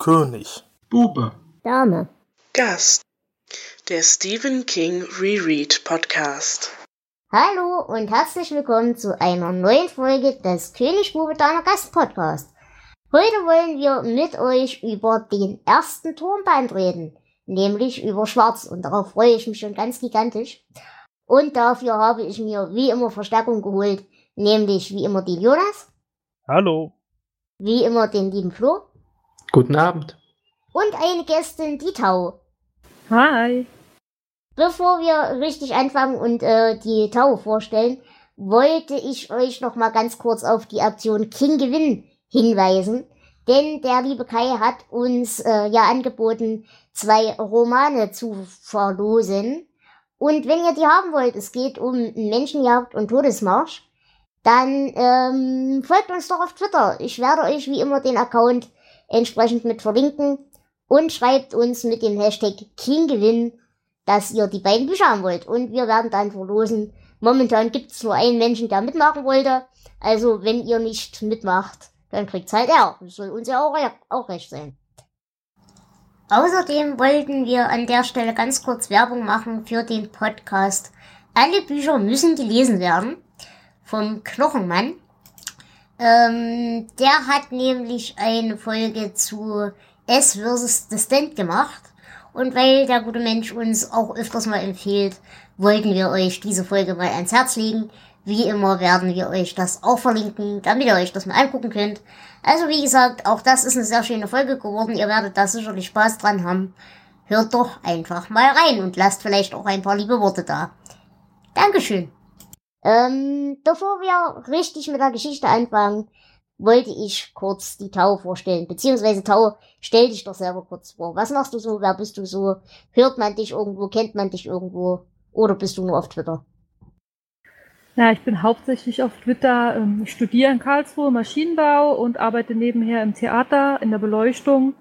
König. Bube. Dame. Gast. Der Stephen King Reread Podcast. Hallo und herzlich willkommen zu einer neuen Folge des König Bube Dame Gast Podcast. Heute wollen wir mit euch über den ersten Turmband reden, nämlich über Schwarz und darauf freue ich mich schon ganz gigantisch. Und dafür habe ich mir wie immer Verstärkung geholt, nämlich wie immer den Jonas. Hallo. Wie immer den lieben Flo. Guten Abend. Und eine Gästin, die Tau. Hi. Bevor wir richtig anfangen und äh, die Tau vorstellen, wollte ich euch noch mal ganz kurz auf die Aktion King Gewinn hinweisen. Denn der liebe Kai hat uns äh, ja angeboten, zwei Romane zu verlosen. Und wenn ihr die haben wollt, es geht um Menschenjagd und Todesmarsch, dann ähm, folgt uns doch auf Twitter. Ich werde euch wie immer den Account entsprechend mit verlinken und schreibt uns mit dem Hashtag KingGewinn, dass ihr die beiden Bücher haben wollt. Und wir werden dann verlosen. Momentan gibt es nur einen Menschen, der mitmachen wollte. Also wenn ihr nicht mitmacht, dann kriegt's halt er. Das soll uns ja auch, auch recht sein. Außerdem wollten wir an der Stelle ganz kurz Werbung machen für den Podcast. Alle Bücher müssen gelesen werden vom Knochenmann. Ähm, der hat nämlich eine Folge zu S vs. The Stand gemacht. Und weil der gute Mensch uns auch öfters mal empfiehlt, wollten wir euch diese Folge mal ans Herz legen. Wie immer werden wir euch das auch verlinken, damit ihr euch das mal angucken könnt. Also wie gesagt, auch das ist eine sehr schöne Folge geworden. Ihr werdet da sicherlich Spaß dran haben. Hört doch einfach mal rein und lasst vielleicht auch ein paar liebe Worte da. Dankeschön. Ähm, bevor wir richtig mit der Geschichte anfangen, wollte ich kurz die Tau vorstellen. Beziehungsweise Tau, stell dich doch selber kurz vor. Was machst du so? Wer bist du so? Hört man dich irgendwo? Kennt man dich irgendwo? Oder bist du nur auf Twitter? Ja, ich bin hauptsächlich auf Twitter. Ähm, ich studiere in Karlsruhe Maschinenbau und arbeite nebenher im Theater, in der Beleuchtung.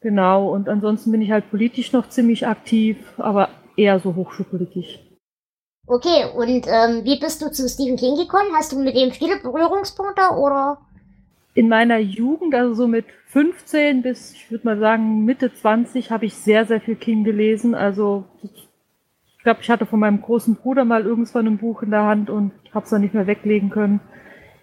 Genau, und ansonsten bin ich halt politisch noch ziemlich aktiv, aber eher so hochschulpolitisch. Okay, und ähm, wie bist du zu Stephen King gekommen? Hast du mit dem viele Berührungspunkte oder? In meiner Jugend, also so mit 15 bis, ich würde mal sagen, Mitte 20, habe ich sehr, sehr viel King gelesen. Also ich glaube, ich hatte von meinem großen Bruder mal irgendwann ein Buch in der Hand und habe es dann nicht mehr weglegen können.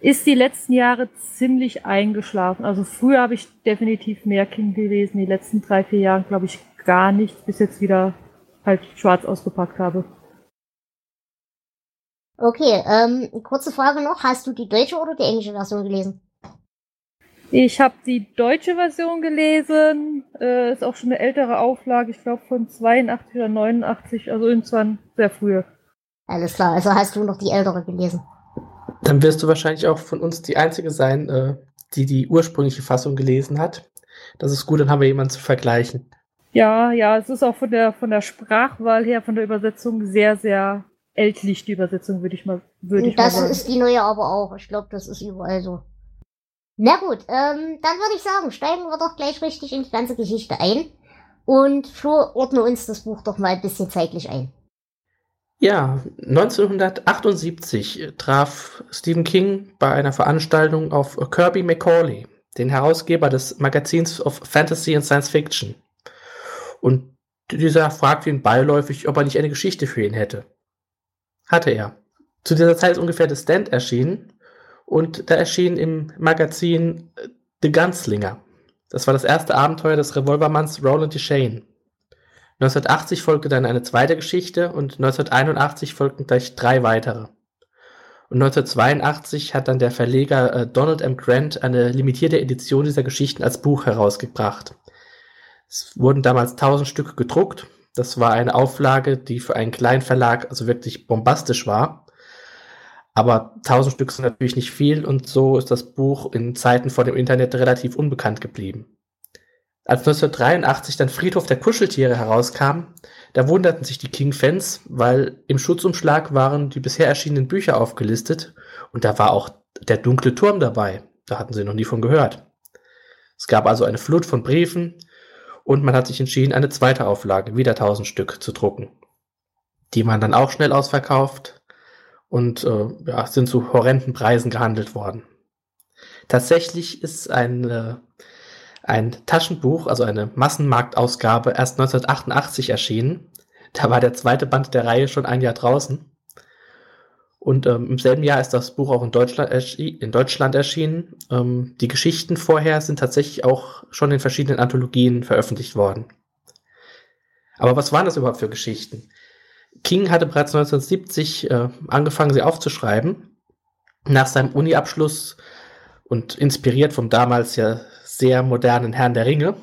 Ist die letzten Jahre ziemlich eingeschlafen. Also früher habe ich definitiv mehr King gelesen. Die letzten drei, vier Jahre glaube ich gar nicht, bis jetzt wieder halt schwarz ausgepackt habe. Okay, ähm, kurze Frage noch. Hast du die deutsche oder die englische Version gelesen? Ich habe die deutsche Version gelesen. Äh, ist auch schon eine ältere Auflage, ich glaube von 82 oder 89, also irgendwann sehr früher. Alles klar, also hast du noch die ältere gelesen. Dann wirst du wahrscheinlich auch von uns die Einzige sein, äh, die die ursprüngliche Fassung gelesen hat. Das ist gut, dann haben wir jemanden zu vergleichen. Ja, ja, es ist auch von der, von der Sprachwahl her, von der Übersetzung sehr, sehr ältlich, die Übersetzung, würde ich mal, würde ich das mal sagen. Das ist die neue aber auch. Ich glaube, das ist überall so. Na gut, ähm, dann würde ich sagen, steigen wir doch gleich richtig in die ganze Geschichte ein. Und Flo, ordne uns das Buch doch mal ein bisschen zeitlich ein. Ja, 1978 traf Stephen King bei einer Veranstaltung auf Kirby McCauley, den Herausgeber des Magazins of Fantasy and Science Fiction. Und dieser fragte ihn beiläufig, ob er nicht eine Geschichte für ihn hätte. Hatte er. Zu dieser Zeit ist ungefähr The Stand erschienen und da erschien im Magazin The Gunslinger. Das war das erste Abenteuer des Revolvermanns Roland Deschain. 1980 folgte dann eine zweite Geschichte und 1981 folgten gleich drei weitere. Und 1982 hat dann der Verleger äh, Donald M. Grant eine limitierte Edition dieser Geschichten als Buch herausgebracht. Es wurden damals 1000 Stücke gedruckt. Das war eine Auflage, die für einen kleinen Verlag also wirklich bombastisch war. Aber 1000 Stück sind natürlich nicht viel und so ist das Buch in Zeiten vor dem Internet relativ unbekannt geblieben. Als 1983 dann Friedhof der Kuscheltiere herauskam, da wunderten sich die King-Fans, weil im Schutzumschlag waren die bisher erschienenen Bücher aufgelistet und da war auch der dunkle Turm dabei. Da hatten sie noch nie von gehört. Es gab also eine Flut von Briefen und man hat sich entschieden, eine zweite Auflage, wieder 1000 Stück, zu drucken. Die waren dann auch schnell ausverkauft und äh, ja, sind zu horrenden Preisen gehandelt worden. Tatsächlich ist ein, äh, ein Taschenbuch, also eine Massenmarktausgabe, erst 1988 erschienen. Da war der zweite Band der Reihe schon ein Jahr draußen. Und ähm, im selben Jahr ist das Buch auch in Deutschland, in Deutschland erschienen. Ähm, die Geschichten vorher sind tatsächlich auch schon in verschiedenen Anthologien veröffentlicht worden. Aber was waren das überhaupt für Geschichten? King hatte bereits 1970 äh, angefangen, sie aufzuschreiben. Nach seinem Uni-Abschluss und inspiriert vom damals ja sehr modernen Herrn der Ringe,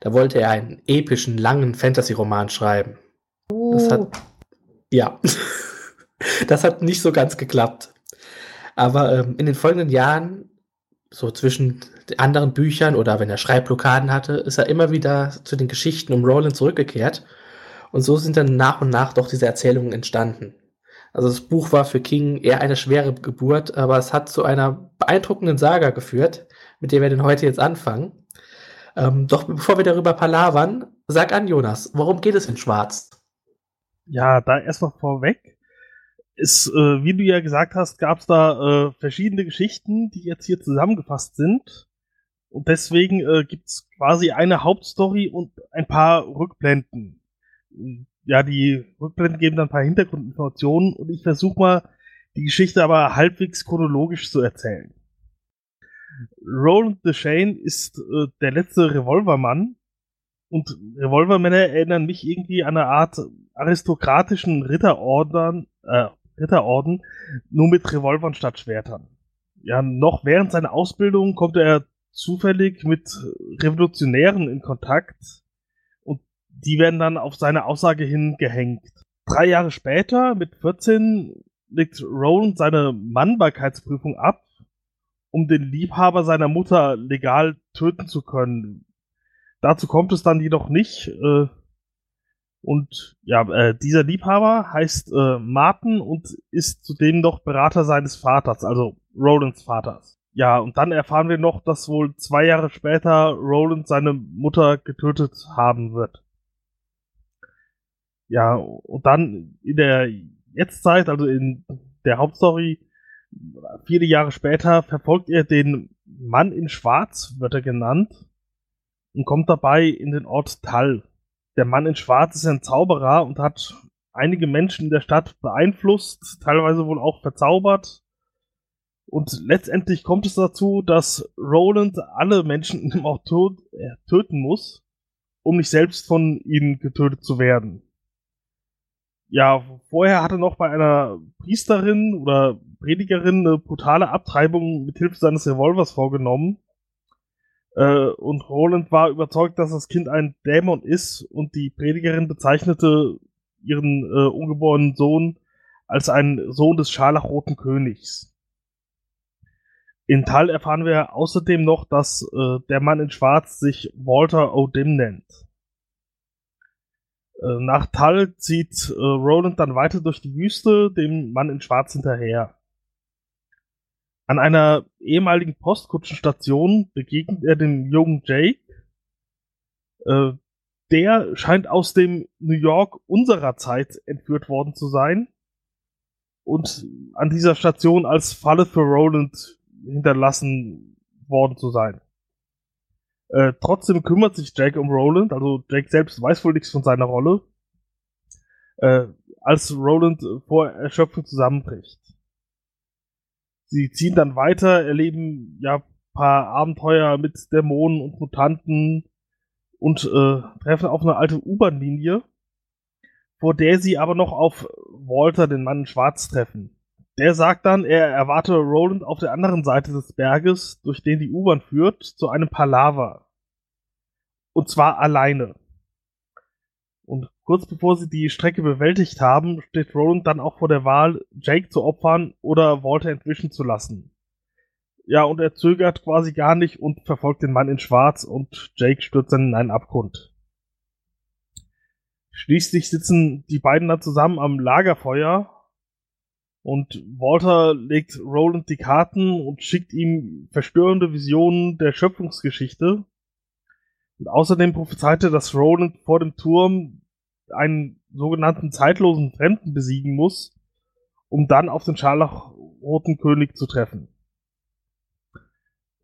da wollte er einen epischen, langen Fantasy-Roman schreiben. Uh. Das hat, oh. ja. Das hat nicht so ganz geklappt. Aber ähm, in den folgenden Jahren, so zwischen anderen Büchern oder wenn er Schreibblockaden hatte, ist er immer wieder zu den Geschichten um Roland zurückgekehrt. Und so sind dann nach und nach doch diese Erzählungen entstanden. Also das Buch war für King eher eine schwere Geburt, aber es hat zu einer beeindruckenden Saga geführt, mit der wir denn heute jetzt anfangen. Ähm, doch bevor wir darüber palavern, sag an Jonas, worum geht es in Schwarz? Ja, da erstmal vorweg ist, äh, wie du ja gesagt hast, gab es da äh, verschiedene Geschichten, die jetzt hier zusammengefasst sind. Und deswegen äh, gibt es quasi eine Hauptstory und ein paar Rückblenden. Ja, die Rückblenden geben dann ein paar Hintergrundinformationen und ich versuche mal, die Geschichte aber halbwegs chronologisch zu erzählen. Roland the Shane ist äh, der letzte Revolvermann und Revolvermänner erinnern mich irgendwie an eine Art aristokratischen Ritterorden, äh, Ritterorden, nur mit Revolvern statt Schwertern. Ja, noch während seiner Ausbildung kommt er zufällig mit Revolutionären in Kontakt und die werden dann auf seine Aussage hin gehängt. Drei Jahre später, mit 14, legt Roland seine Mannbarkeitsprüfung ab, um den Liebhaber seiner Mutter legal töten zu können. Dazu kommt es dann jedoch nicht. Äh, und ja, äh, dieser Liebhaber heißt äh, Martin und ist zudem noch Berater seines Vaters, also Rolands Vaters. Ja, und dann erfahren wir noch, dass wohl zwei Jahre später Roland seine Mutter getötet haben wird. Ja, und dann in der Jetztzeit, also in der Hauptstory, viele Jahre später, verfolgt er den Mann in Schwarz, wird er genannt, und kommt dabei in den Ort Tal der Mann in Schwarz ist ein Zauberer und hat einige Menschen in der Stadt beeinflusst, teilweise wohl auch verzaubert. Und letztendlich kommt es dazu, dass Roland alle Menschen im Ort äh, töten muss, um nicht selbst von ihnen getötet zu werden. Ja, vorher hat er noch bei einer Priesterin oder Predigerin eine brutale Abtreibung mit Hilfe seines Revolvers vorgenommen äh, und Roland war überzeugt, dass das Kind ein Dämon ist und die Predigerin bezeichnete ihren äh, ungeborenen Sohn als einen Sohn des scharlachroten Königs. In Tal erfahren wir außerdem noch, dass äh, der Mann in Schwarz sich Walter O'Dim nennt. Äh, nach Tal zieht äh, Roland dann weiter durch die Wüste, dem Mann in Schwarz hinterher. An einer ehemaligen Postkutschenstation begegnet er dem jungen Jake. Äh, der scheint aus dem New York unserer Zeit entführt worden zu sein und an dieser Station als Falle für Roland hinterlassen worden zu sein. Äh, trotzdem kümmert sich Jake um Roland, also Jake selbst weiß wohl nichts von seiner Rolle, äh, als Roland vor Erschöpfung zusammenbricht. Sie ziehen dann weiter, erleben ja paar Abenteuer mit Dämonen und Mutanten und äh, treffen auf eine alte U-Bahn-Linie, vor der sie aber noch auf Walter, den Mann in Schwarz, treffen. Der sagt dann, er erwarte Roland auf der anderen Seite des Berges, durch den die U-Bahn führt, zu einem Palaver. Und zwar alleine. Kurz bevor sie die Strecke bewältigt haben, steht Roland dann auch vor der Wahl, Jake zu opfern oder Walter entwischen zu lassen. Ja, und er zögert quasi gar nicht und verfolgt den Mann in Schwarz und Jake stürzt dann in einen Abgrund. Schließlich sitzen die beiden dann zusammen am Lagerfeuer und Walter legt Roland die Karten und schickt ihm verstörende Visionen der Schöpfungsgeschichte. Und außerdem prophezeite, dass Roland vor dem Turm einen sogenannten zeitlosen Fremden besiegen muss, um dann auf den scharlachroten König zu treffen.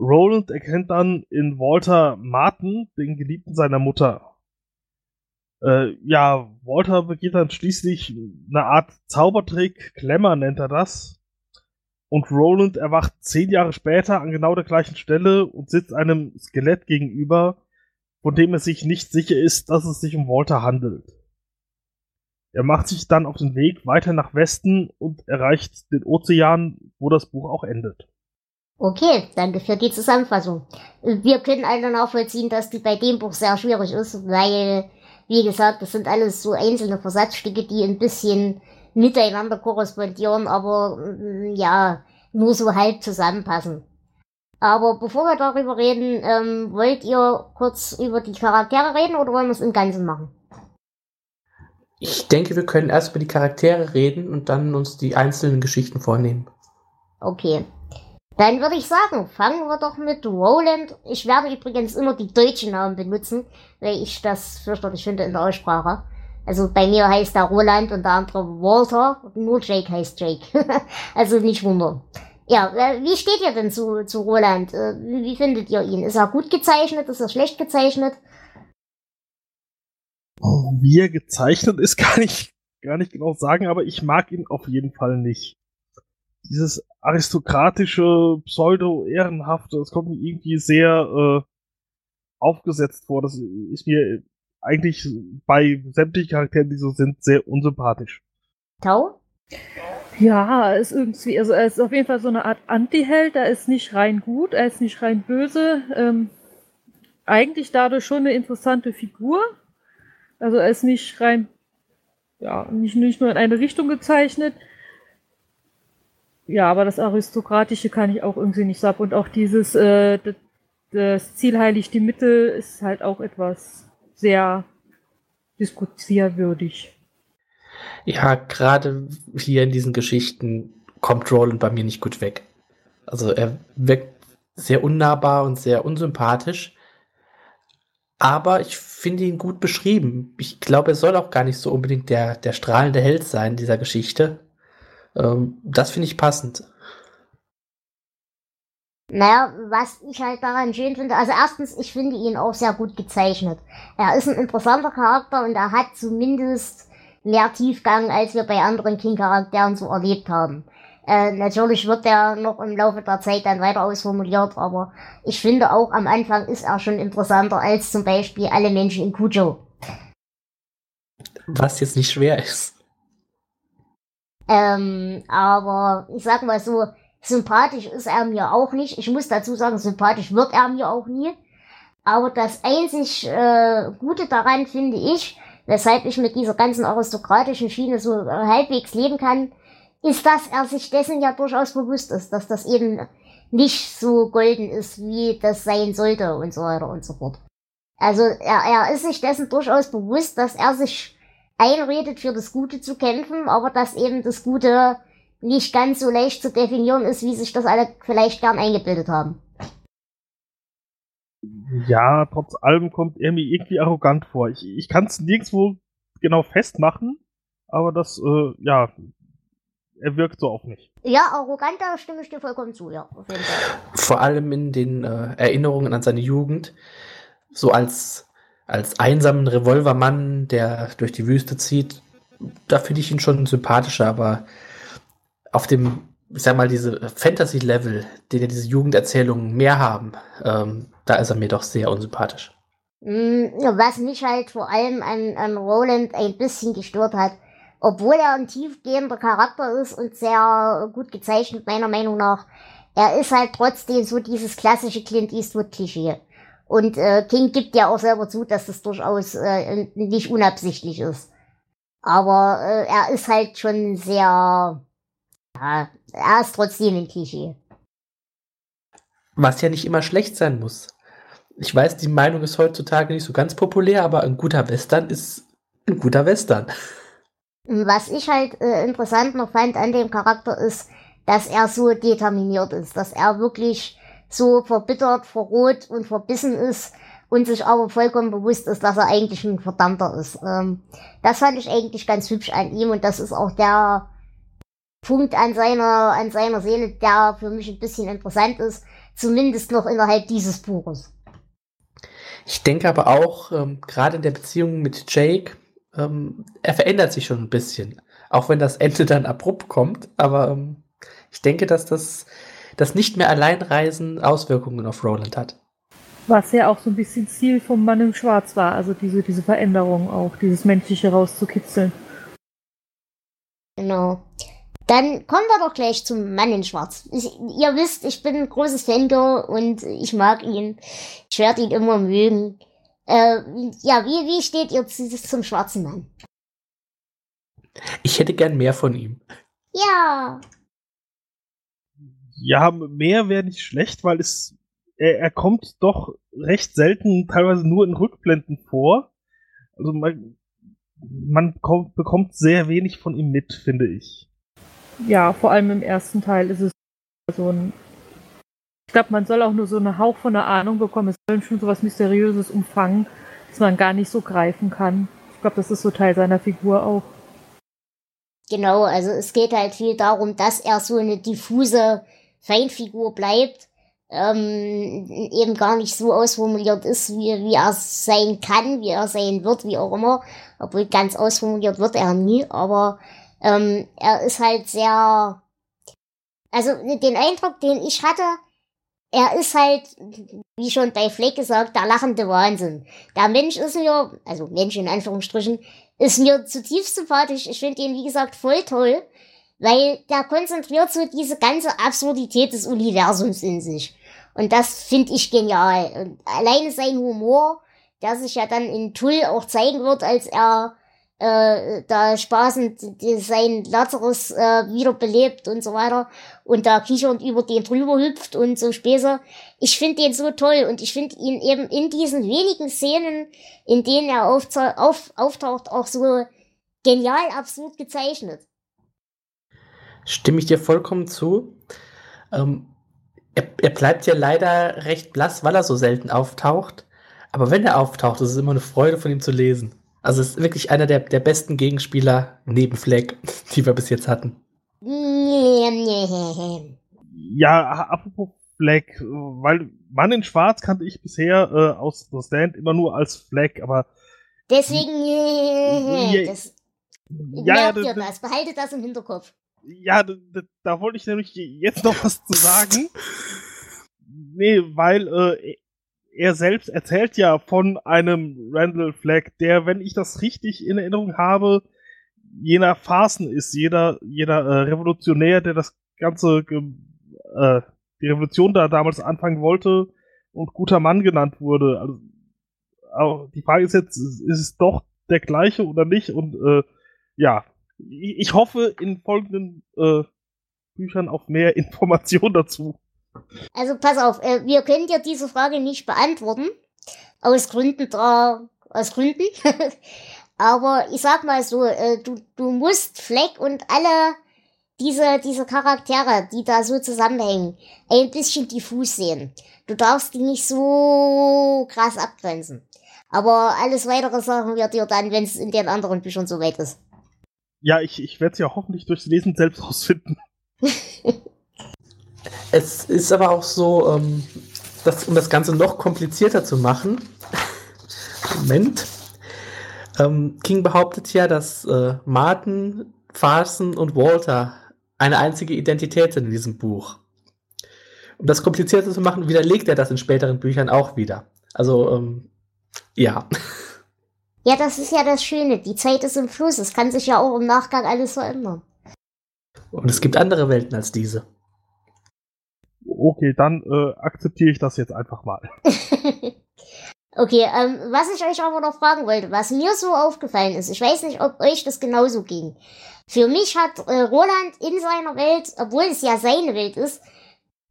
Roland erkennt dann in Walter Martin den Geliebten seiner Mutter. Äh, ja, Walter begeht dann schließlich eine Art Zaubertrick, Klemmer nennt er das. Und Roland erwacht zehn Jahre später an genau der gleichen Stelle und sitzt einem Skelett gegenüber, von dem er sich nicht sicher ist, dass es sich um Walter handelt. Er macht sich dann auf den Weg weiter nach Westen und erreicht den Ozean, wo das Buch auch endet. Okay, danke für die Zusammenfassung. Wir können alle nachvollziehen, dass die bei dem Buch sehr schwierig ist, weil, wie gesagt, das sind alles so einzelne Versatzstücke, die ein bisschen miteinander korrespondieren, aber mm, ja, nur so halb zusammenpassen. Aber bevor wir darüber reden, ähm, wollt ihr kurz über die Charaktere reden oder wollen wir es im Ganzen machen? Ich denke, wir können erst über die Charaktere reden und dann uns die einzelnen Geschichten vornehmen. Okay. Dann würde ich sagen, fangen wir doch mit Roland. Ich werde übrigens immer die deutschen Namen benutzen, weil ich das fürchterlich finde in der Aussprache. Also bei mir heißt der Roland und der andere Walter. Nur Jake heißt Jake. also nicht wundern. Ja, äh, wie steht ihr denn zu, zu Roland? Äh, wie findet ihr ihn? Ist er gut gezeichnet? Ist er schlecht gezeichnet? Oh, wie er gezeichnet ist, kann ich gar nicht genau sagen, aber ich mag ihn auf jeden Fall nicht. Dieses aristokratische, pseudo-ehrenhafte, das kommt mir irgendwie sehr äh, aufgesetzt vor. Das ist mir eigentlich bei sämtlichen Charakteren, die so sind, sehr unsympathisch. Tau? Ja, ist irgendwie, also er ist auf jeden Fall so eine Art Anti-Held, er ist nicht rein gut, er ist nicht rein böse. Ähm, eigentlich dadurch schon eine interessante Figur. Also er ist nicht rein, ja, nicht, nicht nur in eine Richtung gezeichnet. Ja, aber das Aristokratische kann ich auch irgendwie nicht sagen. Und auch dieses, äh, das Ziel heiligt die Mittel ist halt auch etwas sehr diskutierwürdig. Ja, gerade hier in diesen Geschichten kommt Roland bei mir nicht gut weg. Also er wirkt sehr unnahbar und sehr unsympathisch. Aber ich finde ihn gut beschrieben. Ich glaube, er soll auch gar nicht so unbedingt der, der strahlende Held sein dieser Geschichte. Ähm, das finde ich passend. Naja, was ich halt daran schön finde, also erstens, ich finde ihn auch sehr gut gezeichnet. Er ist ein interessanter Charakter und er hat zumindest mehr Tiefgang, als wir bei anderen King-Charakteren so erlebt haben. Äh, natürlich wird er noch im Laufe der Zeit dann weiter ausformuliert, aber ich finde auch am Anfang ist er schon interessanter als zum Beispiel alle Menschen in Kujo. Was jetzt nicht schwer ist. Ähm, aber ich sag mal so, sympathisch ist er mir auch nicht. Ich muss dazu sagen, sympathisch wird er mir auch nie. Aber das einzig äh, Gute daran finde ich, weshalb ich mit dieser ganzen aristokratischen Schiene so äh, halbwegs leben kann, ist, dass er sich dessen ja durchaus bewusst ist, dass das eben nicht so golden ist, wie das sein sollte und so weiter und so fort. Also er, er ist sich dessen durchaus bewusst, dass er sich einredet, für das Gute zu kämpfen, aber dass eben das Gute nicht ganz so leicht zu definieren ist, wie sich das alle vielleicht gern eingebildet haben. Ja, trotz allem kommt er mir irgendwie arrogant vor. Ich, ich kann es nirgendwo genau festmachen, aber das, äh, ja, er wirkt so auf mich. Ja, arrogant, da stimme ich dir vollkommen zu, ja. Auf jeden Fall. Vor allem in den äh, Erinnerungen an seine Jugend, so als, als einsamen Revolvermann, der durch die Wüste zieht, da finde ich ihn schon sympathischer, aber auf dem, ich sag mal, diese Fantasy-Level, den ja diese Jugenderzählungen mehr haben, ähm, da ist er mir doch sehr unsympathisch. Mm, was mich halt vor allem an, an Roland ein bisschen gestört hat, obwohl er ein tiefgehender Charakter ist und sehr gut gezeichnet, meiner Meinung nach, er ist halt trotzdem so dieses klassische Clint Eastwood-Klischee. Und äh, King gibt ja auch selber zu, dass das durchaus äh, nicht unabsichtlich ist. Aber äh, er ist halt schon sehr, ja, er ist trotzdem ein Klischee. Was ja nicht immer schlecht sein muss. Ich weiß, die Meinung ist heutzutage nicht so ganz populär, aber ein guter Western ist ein guter Western. Was ich halt äh, interessant noch fand an dem Charakter ist, dass er so determiniert ist, dass er wirklich so verbittert, verrot und verbissen ist und sich aber vollkommen bewusst ist, dass er eigentlich ein Verdammter ist. Ähm, das fand ich eigentlich ganz hübsch an ihm und das ist auch der Punkt an seiner, an seiner Seele, der für mich ein bisschen interessant ist, zumindest noch innerhalb dieses Buches. Ich denke aber auch, ähm, gerade in der Beziehung mit Jake, ähm, er verändert sich schon ein bisschen. Auch wenn das Ende dann abrupt kommt, aber ähm, ich denke, dass das, das nicht mehr Alleinreisen Auswirkungen auf Roland hat. Was ja auch so ein bisschen Ziel vom Mann im Schwarz war, also diese, diese Veränderung auch, dieses Menschliche rauszukitzeln. Genau. Dann kommen wir doch gleich zum Mann in Schwarz. Ich, ihr wisst, ich bin ein großes Fangirl und ich mag ihn. Ich werde ihn immer mögen. Äh, ja, wie, wie steht ihr zum schwarzen Mann? Ich hätte gern mehr von ihm. Ja. Ja, mehr wäre nicht schlecht, weil es er, er kommt doch recht selten, teilweise nur in Rückblenden vor. Also man, man kommt, bekommt sehr wenig von ihm mit, finde ich. Ja, vor allem im ersten Teil ist es so ein. Ich glaube, man soll auch nur so einen Hauch von einer Ahnung bekommen. Es soll schon so was Mysteriöses umfangen, das man gar nicht so greifen kann. Ich glaube, das ist so Teil seiner Figur auch. Genau, also es geht halt viel darum, dass er so eine diffuse Feinfigur bleibt, ähm, eben gar nicht so ausformuliert ist, wie, wie er sein kann, wie er sein wird, wie auch immer. Obwohl ganz ausformuliert wird er nie, aber ähm, er ist halt sehr, also den Eindruck, den ich hatte, er ist halt, wie schon bei Fleck gesagt, der lachende Wahnsinn. Der Mensch ist mir, also Mensch in Anführungsstrichen, ist mir zutiefst sympathisch. Ich finde ihn, wie gesagt, voll toll, weil der konzentriert so diese ganze Absurdität des Universums in sich. Und das finde ich genial. Und alleine sein Humor, der sich ja dann in Tull auch zeigen wird, als er äh, da spaßend sein Lazarus äh, wiederbelebt und so weiter und da kichernd über den drüber hüpft und so Späße. Ich finde den so toll und ich finde ihn eben in diesen wenigen Szenen, in denen er auf, auf, auftaucht, auch so genial absurd gezeichnet. Stimme ich dir vollkommen zu. Ähm, er, er bleibt ja leider recht blass, weil er so selten auftaucht. Aber wenn er auftaucht, ist es immer eine Freude von ihm zu lesen. Also es ist wirklich einer der, der besten Gegenspieler neben Fleck, die wir bis jetzt hatten. Ja, apropos Fleck, weil Mann in Schwarz kannte ich bisher äh, aus The Stand immer nur als Fleck, aber. Deswegen, äh, das, ja, merkt ja, ihr das, behaltet das im Hinterkopf. Ja, da, da, da, wollte ich nämlich jetzt noch was zu sagen. nee, weil äh, er selbst erzählt ja von einem Randall Flagg, der, wenn ich das richtig in Erinnerung habe, jener Phasen ist, jeder, jeder äh, Revolutionär, der das ganze, äh, die Revolution da damals anfangen wollte und guter Mann genannt wurde. Also, aber die Frage ist jetzt, ist es doch der gleiche oder nicht? Und äh, ja, ich hoffe in folgenden äh, Büchern auf mehr Informationen dazu. Also pass auf, äh, wir können dir diese Frage nicht beantworten. Aus Gründen da, aus Gründen. Aber ich sag mal so, äh, du, du musst Fleck und alle diese, diese Charaktere, die da so zusammenhängen, ein bisschen diffus sehen. Du darfst die nicht so krass abgrenzen. Aber alles weitere sagen wir dir dann, wenn es in den anderen Büchern so weit ist. Ja, ich, ich werde es ja hoffentlich durchs Lesen selbst rausfinden. es ist aber auch so, ähm, dass, um das Ganze noch komplizierter zu machen, Moment, ähm, King behauptet ja, dass äh, Martin, Farson und Walter eine einzige Identität sind in diesem Buch. Um das komplizierter zu machen, widerlegt er das in späteren Büchern auch wieder. Also, ähm, ja. Ja, das ist ja das Schöne. Die Zeit ist im Fluss. Es kann sich ja auch im Nachgang alles verändern. Und es gibt andere Welten als diese. Okay, dann äh, akzeptiere ich das jetzt einfach mal. okay, ähm, was ich euch aber noch fragen wollte, was mir so aufgefallen ist, ich weiß nicht, ob euch das genauso ging. Für mich hat äh, Roland in seiner Welt, obwohl es ja seine Welt ist,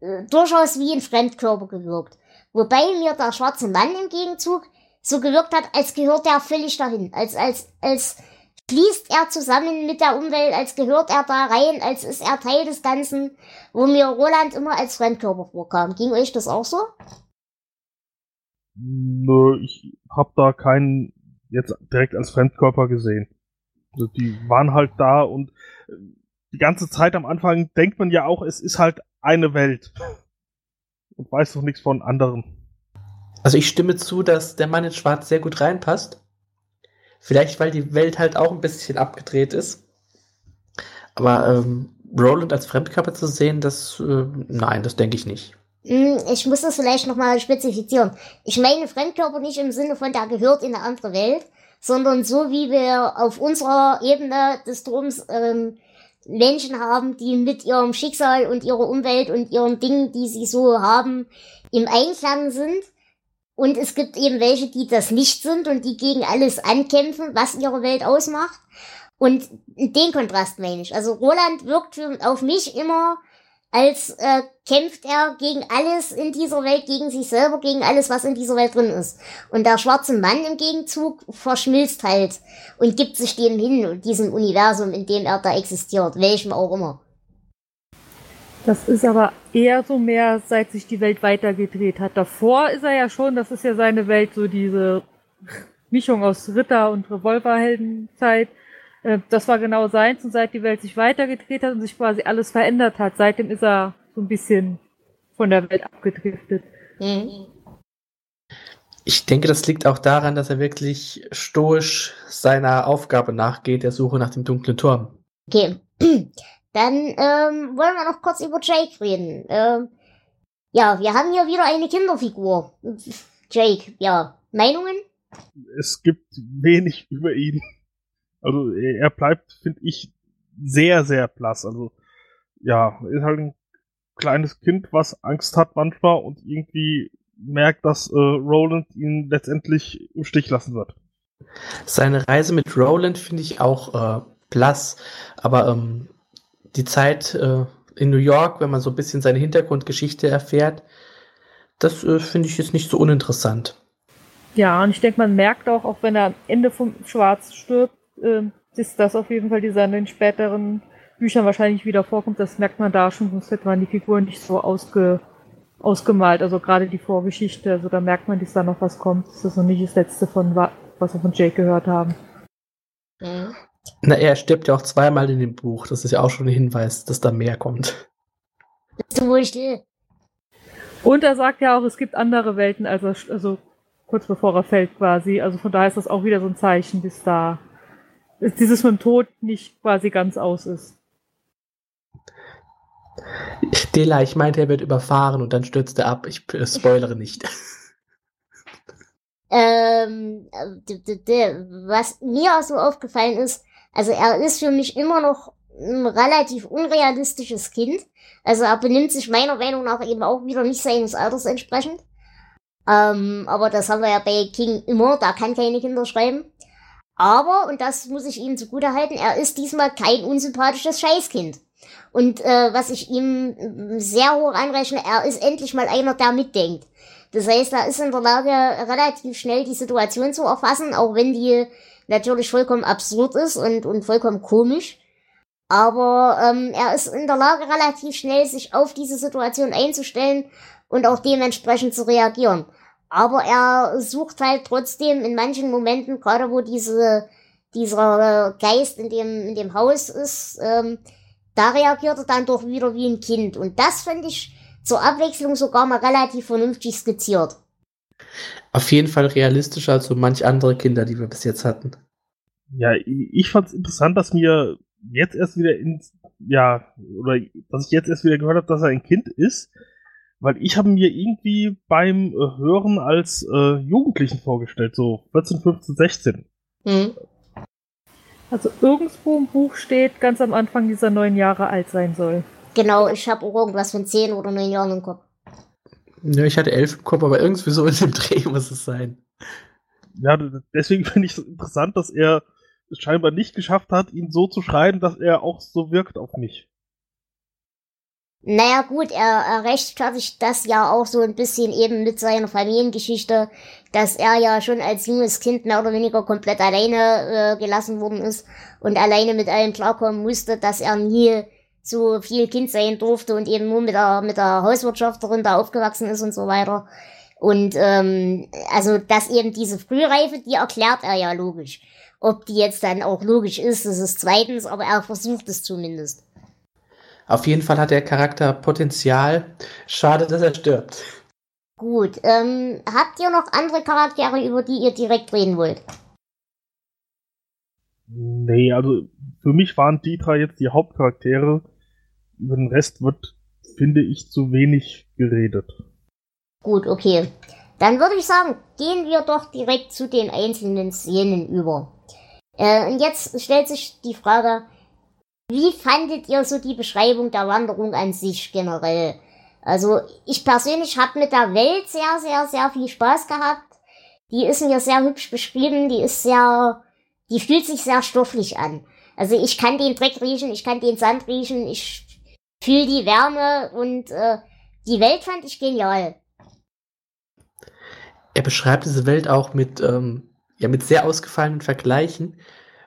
äh, durchaus wie ein Fremdkörper gewirkt. Wobei mir der schwarze Mann im Gegenzug so gewirkt hat, als gehört er völlig dahin, als, als, als fließt er zusammen mit der Umwelt, als gehört er da rein, als ist er Teil des Ganzen, wo mir Roland immer als Fremdkörper vorkam. Ging euch das auch so? Nö, ich hab da keinen jetzt direkt als Fremdkörper gesehen. Also die waren halt da und die ganze Zeit am Anfang denkt man ja auch, es ist halt eine Welt. Und weiß doch nichts von anderen. Also ich stimme zu, dass der Mann in Schwarz sehr gut reinpasst. Vielleicht, weil die Welt halt auch ein bisschen abgedreht ist. Aber ähm, Roland als Fremdkörper zu sehen, das, äh, nein, das denke ich nicht. Hm, ich muss das vielleicht nochmal spezifizieren. Ich meine Fremdkörper nicht im Sinne von, der gehört in eine andere Welt, sondern so wie wir auf unserer Ebene des Stroms ähm, Menschen haben, die mit ihrem Schicksal und ihrer Umwelt und ihren Dingen, die sie so haben, im Einklang sind. Und es gibt eben welche, die das nicht sind und die gegen alles ankämpfen, was ihre Welt ausmacht. Und den Kontrast meine ich. Also Roland wirkt für, auf mich immer als äh, kämpft er gegen alles in dieser Welt, gegen sich selber, gegen alles, was in dieser Welt drin ist. Und der schwarze Mann im Gegenzug verschmilzt halt und gibt sich dem hin, diesem Universum, in dem er da existiert, welchem auch immer. Das ist aber eher so mehr, seit sich die Welt weitergedreht hat. Davor ist er ja schon, das ist ja seine Welt, so diese Mischung aus Ritter- und Revolverheldenzeit. Äh, das war genau seins und seit die Welt sich weitergedreht hat und sich quasi alles verändert hat, seitdem ist er so ein bisschen von der Welt abgedriftet. Mhm. Ich denke, das liegt auch daran, dass er wirklich stoisch seiner Aufgabe nachgeht, der Suche nach dem dunklen Turm. Okay. Dann ähm, wollen wir noch kurz über Jake reden. Ähm, ja, wir haben hier wieder eine Kinderfigur. Jake, ja. Meinungen? Es gibt wenig über ihn. Also er bleibt, finde ich, sehr, sehr blass. Also ja, ist halt ein kleines Kind, was Angst hat manchmal und irgendwie merkt, dass äh, Roland ihn letztendlich im Stich lassen wird. Seine Reise mit Roland finde ich auch äh, blass, aber ähm, die Zeit äh, in New York, wenn man so ein bisschen seine Hintergrundgeschichte erfährt, das äh, finde ich jetzt nicht so uninteressant. Ja, und ich denke, man merkt auch, auch wenn er am Ende vom Schwarz stirbt, äh, ist das auf jeden Fall, dieser in den späteren Büchern wahrscheinlich wieder vorkommt. Das merkt man da schon, sonst hätte man die Figuren nicht so ausge, ausgemalt. Also gerade die Vorgeschichte, also da merkt man, dass da noch was kommt. Das ist noch nicht das letzte von, was wir von Jake gehört haben. Mhm. Na, er stirbt ja auch zweimal in dem Buch. Das ist ja auch schon ein Hinweis, dass da mehr kommt. Bist du wohl still? Und er sagt ja auch, es gibt andere Welten, also, also kurz bevor er fällt quasi. Also von daher ist das auch wieder so ein Zeichen, bis da dieses mit dem Tod nicht quasi ganz aus ist. Dela, ich meinte, er wird überfahren und dann stürzt er ab. Ich äh, spoilere nicht. ähm, was mir auch so aufgefallen ist, also er ist für mich immer noch ein relativ unrealistisches Kind. Also er benimmt sich meiner Meinung nach eben auch wieder nicht seines Alters entsprechend. Ähm, aber das haben wir ja bei King immer, da kann keine Kinder schreiben. Aber, und das muss ich ihm zugute halten, er ist diesmal kein unsympathisches Scheißkind. Und äh, was ich ihm sehr hoch anrechne, er ist endlich mal einer, der mitdenkt. Das heißt, er ist in der Lage, relativ schnell die Situation zu erfassen, auch wenn die natürlich vollkommen absurd ist und, und vollkommen komisch. Aber ähm, er ist in der Lage, relativ schnell sich auf diese Situation einzustellen und auch dementsprechend zu reagieren. Aber er sucht halt trotzdem in manchen Momenten, gerade wo diese, dieser Geist in dem, in dem Haus ist, ähm, da reagiert er dann doch wieder wie ein Kind. Und das finde ich zur Abwechslung sogar mal relativ vernünftig skizziert. Auf jeden Fall realistischer als so manch andere Kinder, die wir bis jetzt hatten. Ja, ich fand es interessant, dass mir jetzt erst wieder ins, ja, oder dass ich jetzt erst wieder gehört habe, dass er ein Kind ist, weil ich habe mir irgendwie beim äh, Hören als äh, Jugendlichen vorgestellt, so 14, 15, 16. Mhm. Also irgendwo im Buch steht, ganz am Anfang dieser neun Jahre alt sein soll. Genau, ich habe irgendwas von zehn oder neun Jahren im Kopf. Ja, ich hatte elf im Kopf, aber irgendwie so in dem Dreh muss es sein. Ja, deswegen finde ich es interessant, dass er es scheinbar nicht geschafft hat, ihn so zu schreiben, dass er auch so wirkt auf mich. Naja gut, er, er rechtfertigt das ja auch so ein bisschen eben mit seiner Familiengeschichte, dass er ja schon als junges Kind mehr oder weniger komplett alleine äh, gelassen worden ist und alleine mit allem klarkommen musste, dass er nie so viel Kind sein durfte und eben nur mit der, mit der Hauswirtschafterin da aufgewachsen ist und so weiter. Und ähm, also dass eben diese Frühreife, die erklärt er ja logisch. Ob die jetzt dann auch logisch ist, das ist zweitens, aber er versucht es zumindest. Auf jeden Fall hat der Charakter Potenzial. Schade, dass er stirbt. Gut, ähm, habt ihr noch andere Charaktere, über die ihr direkt reden wollt? Nee, also für mich waren die drei jetzt die Hauptcharaktere. Über den Rest wird, finde ich, zu wenig geredet. Gut, okay. Dann würde ich sagen, gehen wir doch direkt zu den einzelnen Szenen über. Äh, und jetzt stellt sich die Frage, wie fandet ihr so die Beschreibung der Wanderung an sich generell? Also ich persönlich habe mit der Welt sehr, sehr, sehr viel Spaß gehabt. Die ist mir sehr hübsch beschrieben, die ist sehr, die fühlt sich sehr stofflich an. Also ich kann den Dreck riechen, ich kann den Sand riechen, ich fühle die Wärme und äh, die Welt fand ich genial. Er beschreibt diese Welt auch mit, ähm, ja, mit sehr ausgefallenen Vergleichen,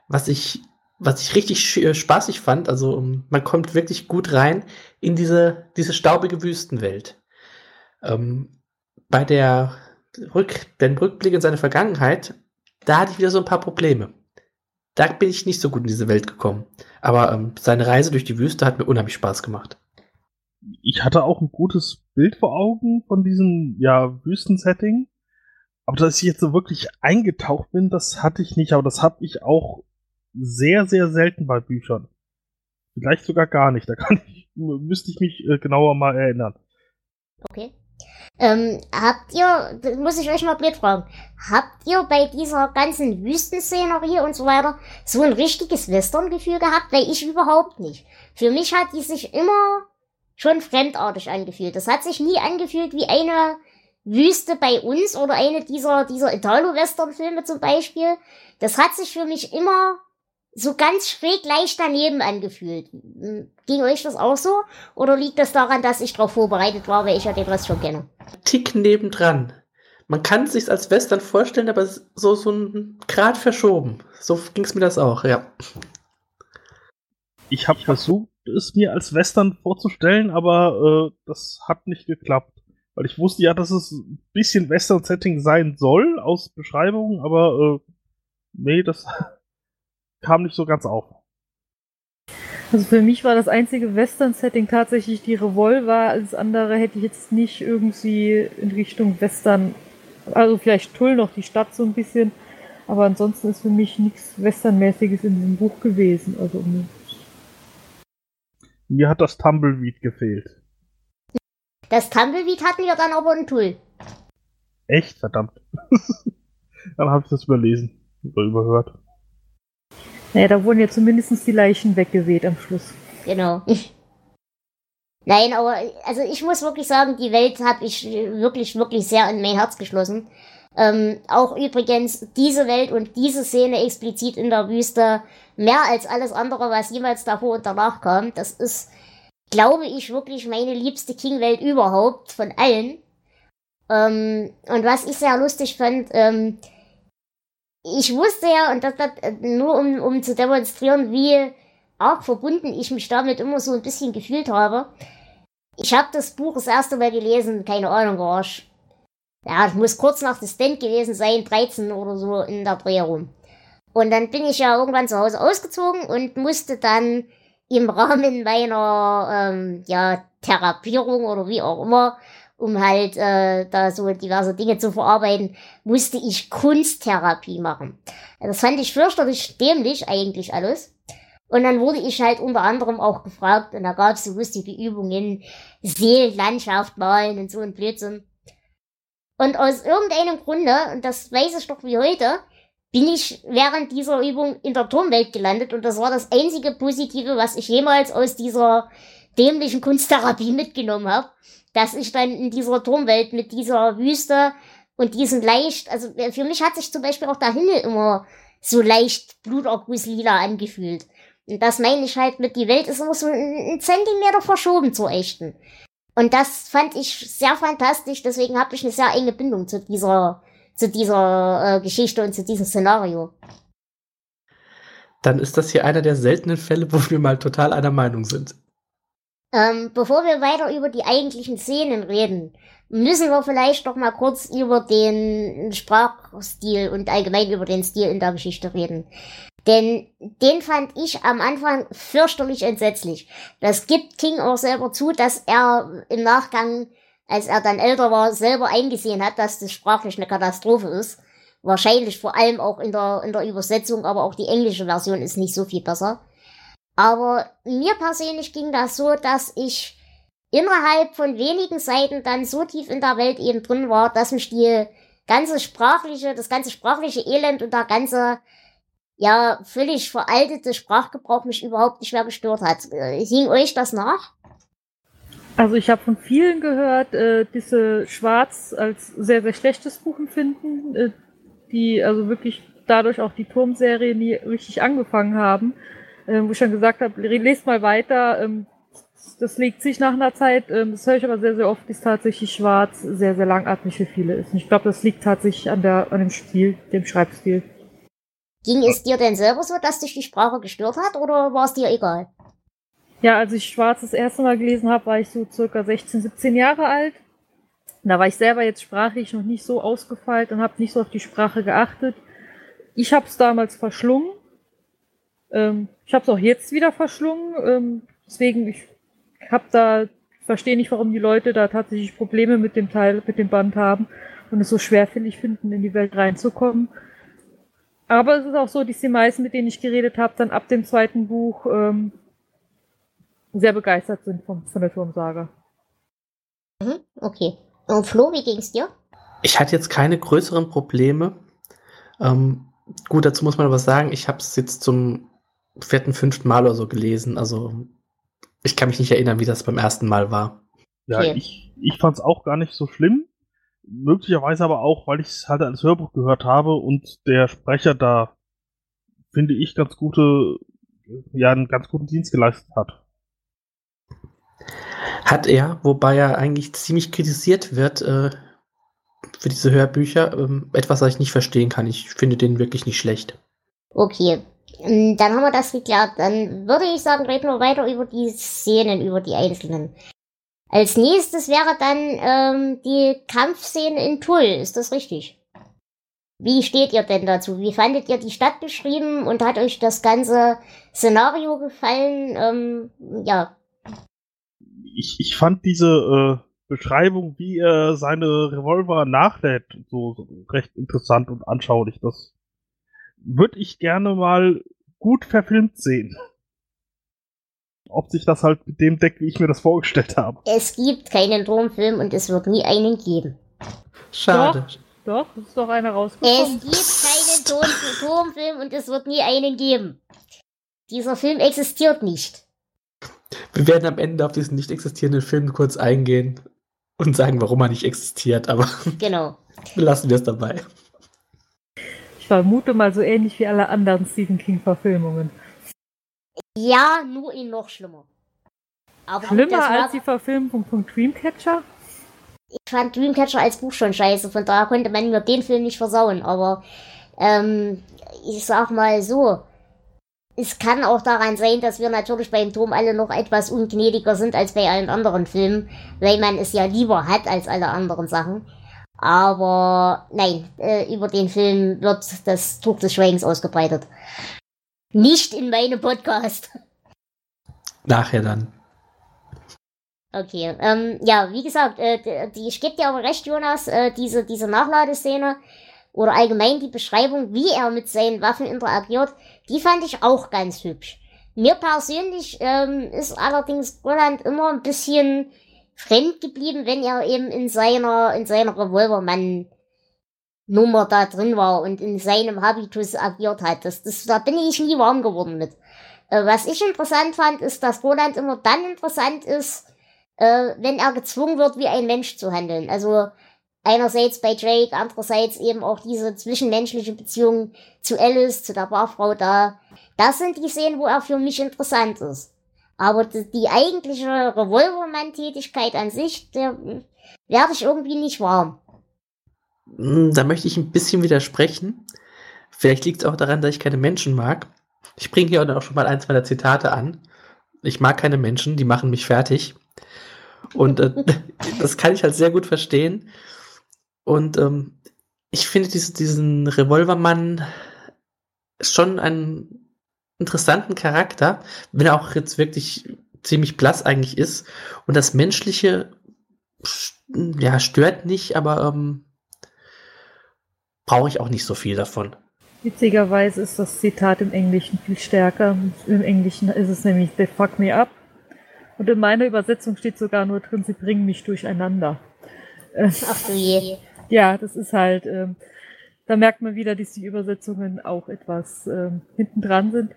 was ich, was ich richtig äh, spaßig fand. Also ähm, man kommt wirklich gut rein in diese, diese staubige Wüstenwelt. Ähm, bei der Rück, den Rückblick in seine Vergangenheit, da hatte ich wieder so ein paar Probleme. Da bin ich nicht so gut in diese Welt gekommen. Aber ähm, seine Reise durch die Wüste hat mir unheimlich Spaß gemacht. Ich hatte auch ein gutes Bild vor Augen von diesem ja, Wüstensetting. Aber dass ich jetzt so wirklich eingetaucht bin, das hatte ich nicht. Aber das habe ich auch sehr, sehr selten bei Büchern. Vielleicht sogar gar nicht. Da kann ich, müsste ich mich äh, genauer mal erinnern. Okay. Ähm, habt ihr, das muss ich euch mal blöd fragen, habt ihr bei dieser ganzen Wüstenszenerie und so weiter so ein richtiges Western-Gefühl gehabt? Weil ich überhaupt nicht. Für mich hat die sich immer schon fremdartig angefühlt. Das hat sich nie angefühlt wie eine Wüste bei uns oder eine dieser, dieser Italo-Western-Filme zum Beispiel. Das hat sich für mich immer so ganz schräg leicht daneben angefühlt. Ging euch das auch so? Oder liegt das daran, dass ich darauf vorbereitet war, weil ich ja den Rest schon kenne? Tick nebendran. Man kann es sich als Western vorstellen, aber so, so ein Grad verschoben. So ging es mir das auch, ja. Ich habe versucht, es mir als Western vorzustellen, aber äh, das hat nicht geklappt. Weil ich wusste ja, dass es ein bisschen Western-Setting sein soll, aus Beschreibungen, aber äh, nee, das kam nicht so ganz auf. Also für mich war das einzige Western-Setting tatsächlich die Revolver. Alles andere hätte ich jetzt nicht irgendwie in Richtung Western. Also vielleicht Tull noch die Stadt so ein bisschen. Aber ansonsten ist für mich nichts Westernmäßiges in diesem Buch gewesen. Also mir hat das Tumbleweed gefehlt. Das Tumbleweed hatten wir dann aber in Tull. Echt? Verdammt. dann habe ich das überlesen oder überhört. Naja, da wurden ja zumindest die Leichen weggeweht am Schluss. Genau. Nein, aber also ich muss wirklich sagen, die Welt habe ich wirklich, wirklich sehr in mein Herz geschlossen. Ähm, auch übrigens diese Welt und diese Szene explizit in der Wüste mehr als alles andere, was jemals davor und danach kam. Das ist, glaube ich, wirklich meine liebste King-Welt überhaupt von allen. Ähm, und was ich sehr lustig fand, ähm, ich wusste ja, und das, das nur um, um zu demonstrieren, wie arg verbunden ich mich damit immer so ein bisschen gefühlt habe. Ich habe das Buch das erste Mal gelesen, keine Ahnung, war ich, ja, ich muss kurz nach dem Stand gewesen sein, 13 oder so in der Dreh rum. Und dann bin ich ja irgendwann zu Hause ausgezogen und musste dann im Rahmen meiner ähm, ja, Therapierung oder wie auch immer um halt äh, da so diverse Dinge zu verarbeiten, musste ich Kunsttherapie machen. Das fand ich fürchterlich dämlich eigentlich alles. Und dann wurde ich halt unter anderem auch gefragt, und da gab es so lustige Übungen, Seelenlandschaft malen und so ein Blödsinn. Und aus irgendeinem Grunde, und das weiß ich doch wie heute, bin ich während dieser Übung in der Turmwelt gelandet und das war das einzige Positive, was ich jemals aus dieser dämlichen Kunsttherapie mitgenommen habe dass ich dann in dieser Turmwelt mit dieser Wüste und diesen leicht, also äh, für mich hat sich zum Beispiel auch der Himmel immer so leicht blutergusslila angefühlt. Und das meine ich halt mit, die Welt ist immer so ein Zentimeter verschoben zur echten. Und das fand ich sehr fantastisch, deswegen habe ich eine sehr enge Bindung zu dieser, zu dieser äh, Geschichte und zu diesem Szenario. Dann ist das hier einer der seltenen Fälle, wo wir mal total einer Meinung sind. Ähm, bevor wir weiter über die eigentlichen Szenen reden, müssen wir vielleicht doch mal kurz über den Sprachstil und allgemein über den Stil in der Geschichte reden. Denn den fand ich am Anfang fürchterlich entsetzlich. Das gibt King auch selber zu, dass er im Nachgang, als er dann älter war, selber eingesehen hat, dass das sprachlich eine Katastrophe ist. Wahrscheinlich vor allem auch in der, in der Übersetzung, aber auch die englische Version ist nicht so viel besser. Aber mir persönlich ging das so, dass ich innerhalb von wenigen Seiten dann so tief in der Welt eben drin war, dass mich die ganze sprachliche, das ganze sprachliche Elend und der ganze ja völlig veraltete Sprachgebrauch mich überhaupt nicht mehr gestört hat. Äh, hing euch das nach? Also ich habe von vielen gehört, äh, diese Schwarz als sehr, sehr schlechtes Buch empfinden, äh, die also wirklich dadurch auch die Turmserie nie richtig angefangen haben, äh, wo ich schon gesagt habe, lest mal weiter, ähm, das legt sich nach einer Zeit, ähm, das höre ich aber sehr, sehr oft, ist tatsächlich Schwarz sehr, sehr langatmig für viele ist. Und ich glaube, das liegt tatsächlich an, der, an dem Stil, dem Schreibstil. Ging es dir denn selber so, dass dich die Sprache gestört hat oder war es dir egal? Ja, als ich Schwarz das erste Mal gelesen habe, war ich so circa 16, 17 Jahre alt. Da war ich selber jetzt sprachlich noch nicht so ausgefeilt und habe nicht so auf die Sprache geachtet. Ich habe es damals verschlungen. Ähm, ich habe es auch jetzt wieder verschlungen. Ähm, deswegen, ich habe da, verstehe nicht, warum die Leute da tatsächlich Probleme mit dem Teil, mit dem Band haben und es so schwerfällig finden, in die Welt reinzukommen. Aber es ist auch so, dass die meisten, mit denen ich geredet habe, dann ab dem zweiten Buch ähm, sehr begeistert sind vom, von der Turmsaga. Mhm, okay. Und Flo, wie ging's dir? Ich hatte jetzt keine größeren Probleme. Ähm, gut, dazu muss man aber sagen, ich habe es jetzt zum vierten, fünften Mal oder so gelesen. Also ich kann mich nicht erinnern, wie das beim ersten Mal war. Ja, okay. ich, ich fand es auch gar nicht so schlimm. Möglicherweise aber auch, weil ich es halt als Hörbuch gehört habe und der Sprecher da, finde ich, ganz gute, ja, einen ganz guten Dienst geleistet hat. Hat er, wobei er eigentlich ziemlich kritisiert wird äh, für diese Hörbücher. Ähm, etwas, was ich nicht verstehen kann. Ich finde den wirklich nicht schlecht. Okay, dann haben wir das geklärt. Dann würde ich sagen, reden wir weiter über die Szenen, über die einzelnen. Als nächstes wäre dann ähm, die Kampfszene in Tull. Ist das richtig? Wie steht ihr denn dazu? Wie fandet ihr die Stadt beschrieben und hat euch das ganze Szenario gefallen? Ähm, ja. Ich, ich fand diese äh, Beschreibung, wie er seine Revolver nachlädt, so recht interessant und anschaulich. Das würde ich gerne mal gut verfilmt sehen. Ob sich das halt mit dem deckt, wie ich mir das vorgestellt habe. Es gibt keinen Turmfilm und es wird nie einen geben. Schade. Doch, doch ist doch einer rausgekommen. Es gibt keinen Turmfilm und es wird nie einen geben. Dieser Film existiert nicht. Wir werden am Ende auf diesen nicht existierenden Film kurz eingehen und sagen, warum er nicht existiert, aber genau. lassen wir es dabei vermute mal so ähnlich wie alle anderen Stephen King-Verfilmungen. Ja, nur ihn noch schlimmer. Aber schlimmer als die Verfilmung von Dreamcatcher? Ich fand Dreamcatcher als Buch schon scheiße, von daher konnte man mir den Film nicht versauen, aber ähm, ich sag mal so, es kann auch daran sein, dass wir natürlich beim Turm alle noch etwas ungnädiger sind als bei allen anderen Filmen, weil man es ja lieber hat als alle anderen Sachen. Aber nein, äh, über den Film wird das Tuch des Schweigens ausgebreitet. Nicht in meinem Podcast. Nachher dann. Okay, ähm, ja, wie gesagt, äh, die, ich gebe dir aber recht, Jonas, äh, diese, diese Nachladeszene oder allgemein die Beschreibung, wie er mit seinen Waffen interagiert, die fand ich auch ganz hübsch. Mir persönlich ähm, ist allerdings Roland immer ein bisschen fremd geblieben, wenn er eben in seiner, in seiner Revolvermann Nummer da drin war und in seinem Habitus agiert hat. Das, das, da bin ich nie warm geworden mit. Äh, was ich interessant fand, ist, dass Roland immer dann interessant ist, äh, wenn er gezwungen wird, wie ein Mensch zu handeln. Also einerseits bei Drake, andererseits eben auch diese zwischenmenschliche Beziehung zu Alice, zu der Barfrau da. Das sind die Szenen, wo er für mich interessant ist. Aber die, eigentliche Revolvermann-Tätigkeit an sich, der werde ich irgendwie nicht warm. Hm, da möchte ich ein bisschen widersprechen. Vielleicht liegt es auch daran, dass ich keine Menschen mag. Ich bringe hier auch schon mal eins meiner Zitate an. Ich mag keine Menschen, die machen mich fertig. Und äh, das kann ich halt sehr gut verstehen. Und ähm, ich finde diese, diesen Revolvermann schon einen interessanten Charakter, wenn er auch jetzt wirklich ziemlich blass eigentlich ist. Und das Menschliche, ja, stört nicht, aber ähm, brauche ich auch nicht so viel davon. Witzigerweise ist das Zitat im Englischen viel stärker. Im Englischen ist es nämlich They fuck me up. Und in meiner Übersetzung steht sogar nur drin, sie bringen mich durcheinander. Ach du je. Ja, das ist halt, ähm, da merkt man wieder, dass die Übersetzungen auch etwas ähm, hinten dran sind.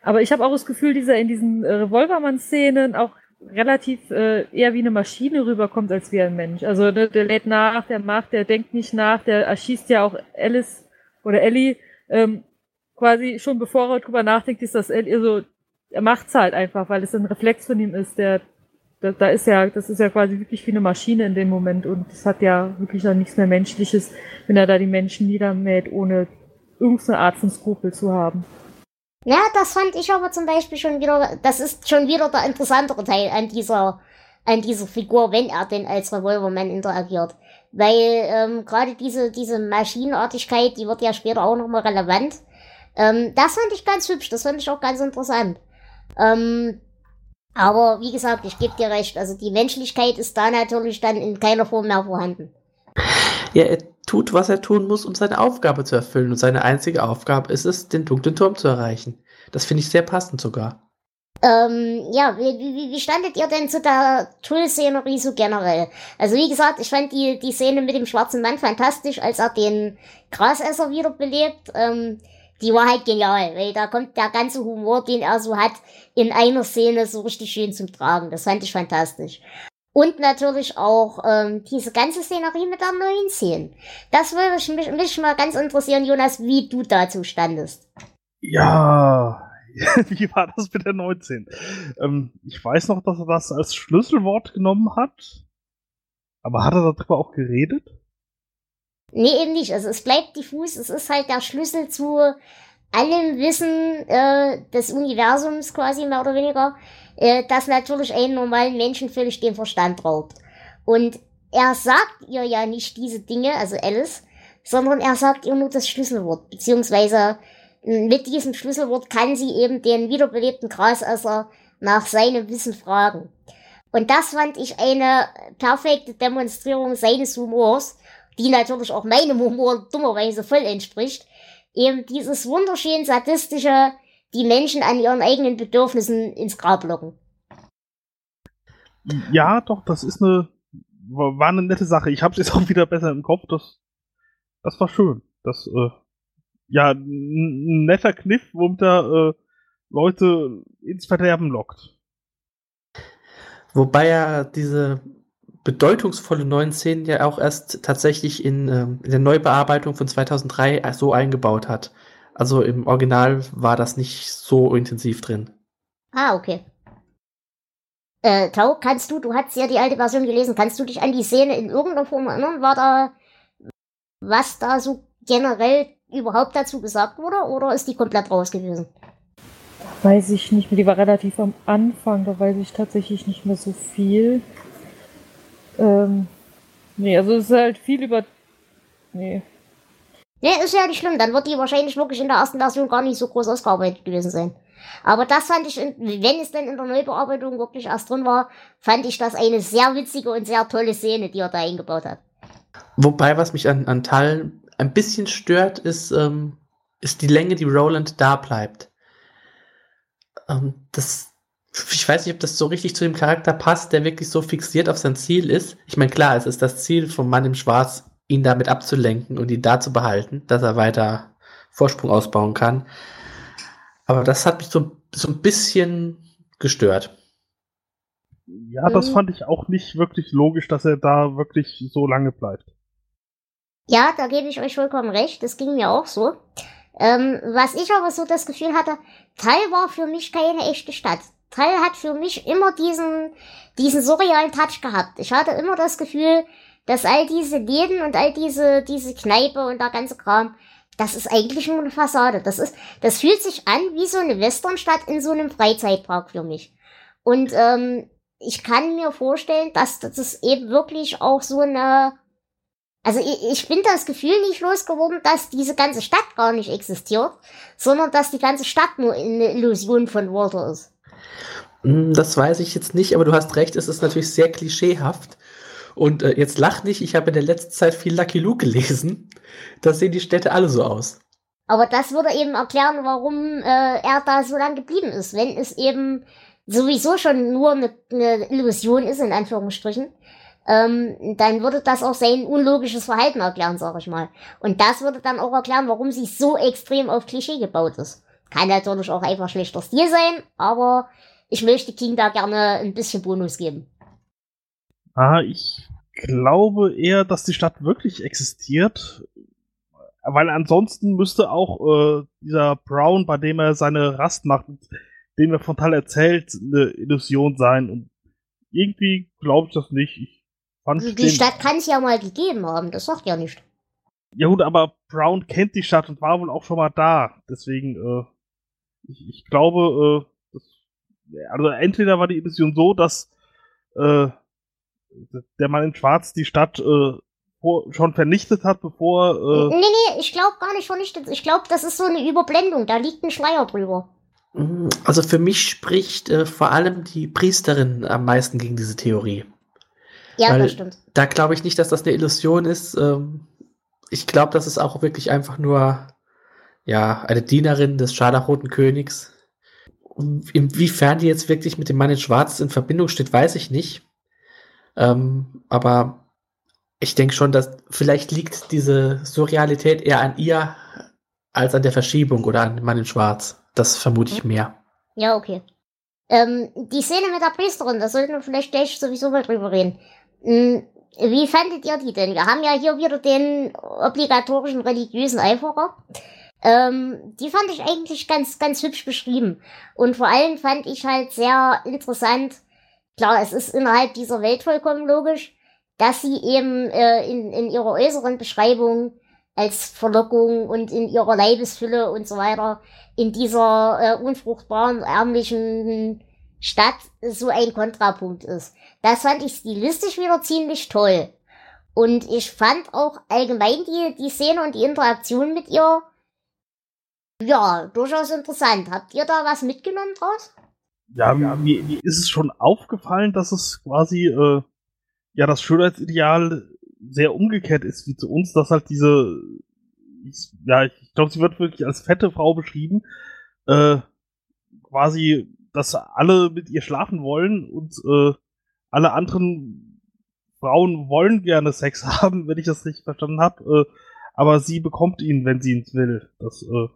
Aber ich habe auch das Gefühl, dieser in diesen äh, Revolvermann-Szenen auch relativ äh, eher wie eine Maschine rüberkommt als wie ein Mensch. Also der, der lädt nach, der macht, der denkt nicht nach, der erschießt ja auch Alice oder Ellie ähm, quasi schon bevor er drüber nachdenkt, ist das Ellie, also er macht's halt einfach, weil es ein Reflex von ihm ist, der da, da ist ja, das ist ja quasi wirklich wie eine Maschine in dem Moment und es hat ja wirklich dann nichts mehr Menschliches, wenn er da die Menschen niedermäht, ohne irgendeine Art von Skrupel zu haben. Ja, das fand ich aber zum Beispiel schon wieder, das ist schon wieder der interessantere Teil an dieser, an dieser Figur, wenn er denn als Revolverman interagiert. Weil ähm, gerade diese, diese Maschinenartigkeit, die wird ja später auch nochmal relevant. Ähm, das fand ich ganz hübsch, das fand ich auch ganz interessant. Ähm, aber wie gesagt, ich gebe dir recht, also die Menschlichkeit ist da natürlich dann in keiner Form mehr vorhanden. Ja, er tut, was er tun muss, um seine Aufgabe zu erfüllen. Und seine einzige Aufgabe ist es, den dunklen Turm zu erreichen. Das finde ich sehr passend sogar. Ähm, ja, wie, wie, wie standet ihr denn zu der Tull-Szenerie so generell? Also wie gesagt, ich fand die, die Szene mit dem schwarzen Mann fantastisch, als er den Grasesser wiederbelebt. Ähm, die war halt genial, weil da kommt der ganze Humor, den er so hat, in einer Szene so richtig schön zum Tragen. Das fand ich fantastisch. Und natürlich auch ähm, diese ganze Szenerie mit der neuen Szene. Das würde mich, mich mal ganz interessieren, Jonas, wie du dazu standest. Ja, wie war das mit der 19? Ähm, ich weiß noch, dass er das als Schlüsselwort genommen hat. Aber hat er darüber auch geredet? Nee, eben nicht. Also es bleibt diffus. Es ist halt der Schlüssel zu allem Wissen äh, des Universums quasi mehr oder weniger, äh, das natürlich einen normalen Menschen völlig den Verstand raubt. Und er sagt ihr ja nicht diese Dinge, also Alice, sondern er sagt ihr nur das Schlüsselwort, beziehungsweise mit diesem Schlüsselwort kann sie eben den wiederbelebten Grasesser nach seinem Wissen fragen. Und das fand ich eine perfekte Demonstrierung seines Humors, die natürlich auch meinem Humor dummerweise voll entspricht, eben dieses wunderschön sadistische, die Menschen an ihren eigenen Bedürfnissen ins Grab locken. Ja, doch, das ist eine, war eine nette Sache. Ich habe es jetzt auch wieder besser im Kopf. Das, das war schön. Das, äh, ja, ein netter Kniff, womit er äh, Leute ins Verderben lockt. Wobei er diese bedeutungsvolle neuen Szenen ja auch erst tatsächlich in, ähm, in der Neubearbeitung von 2003 so eingebaut hat. Also im Original war das nicht so intensiv drin. Ah, okay. Äh, Tau, kannst du, du hast ja die alte Version gelesen, kannst du dich an die Szene in irgendeiner Form erinnern? War da, was da so generell überhaupt dazu gesagt wurde, oder ist die komplett raus gewesen? Weiß ich nicht mehr, die war relativ am Anfang, da weiß ich tatsächlich nicht mehr so viel. Ähm, nee, also es ist halt viel über. Nee. Nee, ist ja nicht schlimm. Dann wird die wahrscheinlich wirklich in der ersten Version gar nicht so groß ausgearbeitet gewesen sein. Aber das fand ich, wenn es denn in der Neubearbeitung wirklich erst drin war, fand ich das eine sehr witzige und sehr tolle Szene, die er da eingebaut hat. Wobei, was mich an, an Teilen ein bisschen stört, ist, ähm, ist die Länge, die Roland da bleibt. Ähm, das, ich weiß nicht, ob das so richtig zu dem Charakter passt, der wirklich so fixiert auf sein Ziel ist. Ich meine, klar, es ist das Ziel vom Mann im Schwarz, ihn damit abzulenken und ihn da zu behalten, dass er weiter Vorsprung ausbauen kann. Aber das hat mich so, so ein bisschen gestört. Ja, das mhm. fand ich auch nicht wirklich logisch, dass er da wirklich so lange bleibt. Ja, da gebe ich euch vollkommen recht. Das ging mir auch so. Ähm, was ich aber so das Gefühl hatte, Teil war für mich keine echte Stadt. Teil hat für mich immer diesen, diesen surrealen Touch gehabt. Ich hatte immer das Gefühl, dass all diese Läden und all diese, diese Kneipe und der ganze Kram, das ist eigentlich nur eine Fassade. Das ist, das fühlt sich an wie so eine Westernstadt in so einem Freizeitpark für mich. Und ähm, ich kann mir vorstellen, dass das eben wirklich auch so eine Also ich, ich bin das Gefühl nicht losgeworden, dass diese ganze Stadt gar nicht existiert, sondern dass die ganze Stadt nur eine Illusion von Walter ist. Hm, das weiß ich jetzt nicht, aber du hast recht, es ist natürlich sehr klischeehaft. Und äh, jetzt lach nicht, ich habe in der letzten Zeit viel Lucky Luke gelesen. Da sehen die Städte alle so aus. Aber das würde eben erklären, warum äh, er da so lange geblieben ist. Wenn es eben sowieso schon nur eine, eine Illusion ist, in Anführungsstrichen, ähm, dann würde das auch sein unlogisches Verhalten erklären, sag ich mal. Und das würde dann auch erklären, warum sie so extrem auf Klischee gebaut ist. Kann natürlich auch einfach schlechter Stil sein, aber ich möchte King da gerne ein bisschen Bonus geben. Ah, ich glaube eher, dass die Stadt wirklich existiert. Weil ansonsten müsste auch äh, dieser Brown, bei dem er seine Rast macht, dem er von Tal erzählt, eine Illusion sein. Und irgendwie glaube ich das nicht. Ich fand die den, Stadt kann es ja mal gegeben haben, das sagt ja nicht. Ja gut, aber Brown kennt die Stadt und war wohl auch schon mal da. Deswegen, äh, ich, ich glaube, äh, also entweder war die Illusion so, dass äh, der Mann in Schwarz die Stadt äh, vor, schon vernichtet hat, bevor. Äh nee, nee, ich glaube gar nicht vernichtet. Ich glaube, das ist so eine Überblendung. Da liegt ein Schleier drüber. Mm, also für mich spricht äh, vor allem die Priesterin am meisten gegen diese Theorie. Ja, Weil das stimmt. Da glaube ich nicht, dass das eine Illusion ist. Ähm, ich glaube, das ist auch wirklich einfach nur ja eine Dienerin des Scharlachroten Königs, Inwiefern die jetzt wirklich mit dem Mann in Schwarz in Verbindung steht, weiß ich nicht. Ähm, aber ich denke schon, dass vielleicht liegt diese Surrealität eher an ihr als an der Verschiebung oder an dem Mann in Schwarz. Das vermute ich mehr. Ja, okay. Ähm, die Szene mit der Priesterin, da sollten wir vielleicht gleich sowieso mal drüber reden. Hm, wie fandet ihr die denn? Wir haben ja hier wieder den obligatorischen religiösen Eiferer. Ähm, die fand ich eigentlich ganz, ganz hübsch beschrieben. Und vor allem fand ich halt sehr interessant, klar, es ist innerhalb dieser Welt vollkommen logisch, dass sie eben äh, in, in ihrer äußeren Beschreibung als Verlockung und in ihrer Leibesfülle und so weiter in dieser äh, unfruchtbaren, ärmlichen Stadt so ein Kontrapunkt ist. Das fand ich stilistisch wieder ziemlich toll. Und ich fand auch allgemein die, die Szene und die Interaktion mit ihr ja, durchaus interessant. Habt ihr da was mitgenommen draus? Ja, mir, mir ist es schon aufgefallen, dass es quasi äh, ja das Schönheitsideal sehr umgekehrt ist wie zu uns, dass halt diese ja, ich glaube, sie wird wirklich als fette Frau beschrieben, äh, quasi, dass alle mit ihr schlafen wollen und äh, alle anderen Frauen wollen gerne Sex haben, wenn ich das richtig verstanden habe, äh, aber sie bekommt ihn, wenn sie ihn will. Das äh,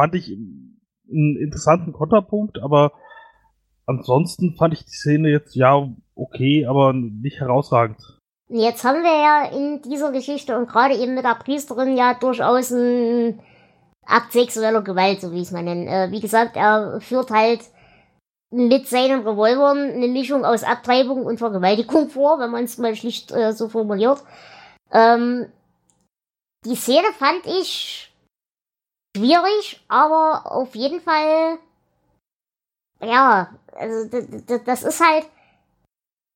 fand ich einen interessanten Konterpunkt, aber ansonsten fand ich die Szene jetzt ja okay, aber nicht herausragend. Jetzt haben wir ja in dieser Geschichte und gerade eben mit der Priesterin ja durchaus ein Akt sexueller Gewalt, so wie ich es mal nenne. Äh, wie gesagt, er führt halt mit seinen Revolvern eine Mischung aus Abtreibung und Vergewaltigung vor, wenn man es mal schlicht äh, so formuliert. Ähm, die Szene fand ich schwierig, aber auf jeden Fall, ja, also das ist halt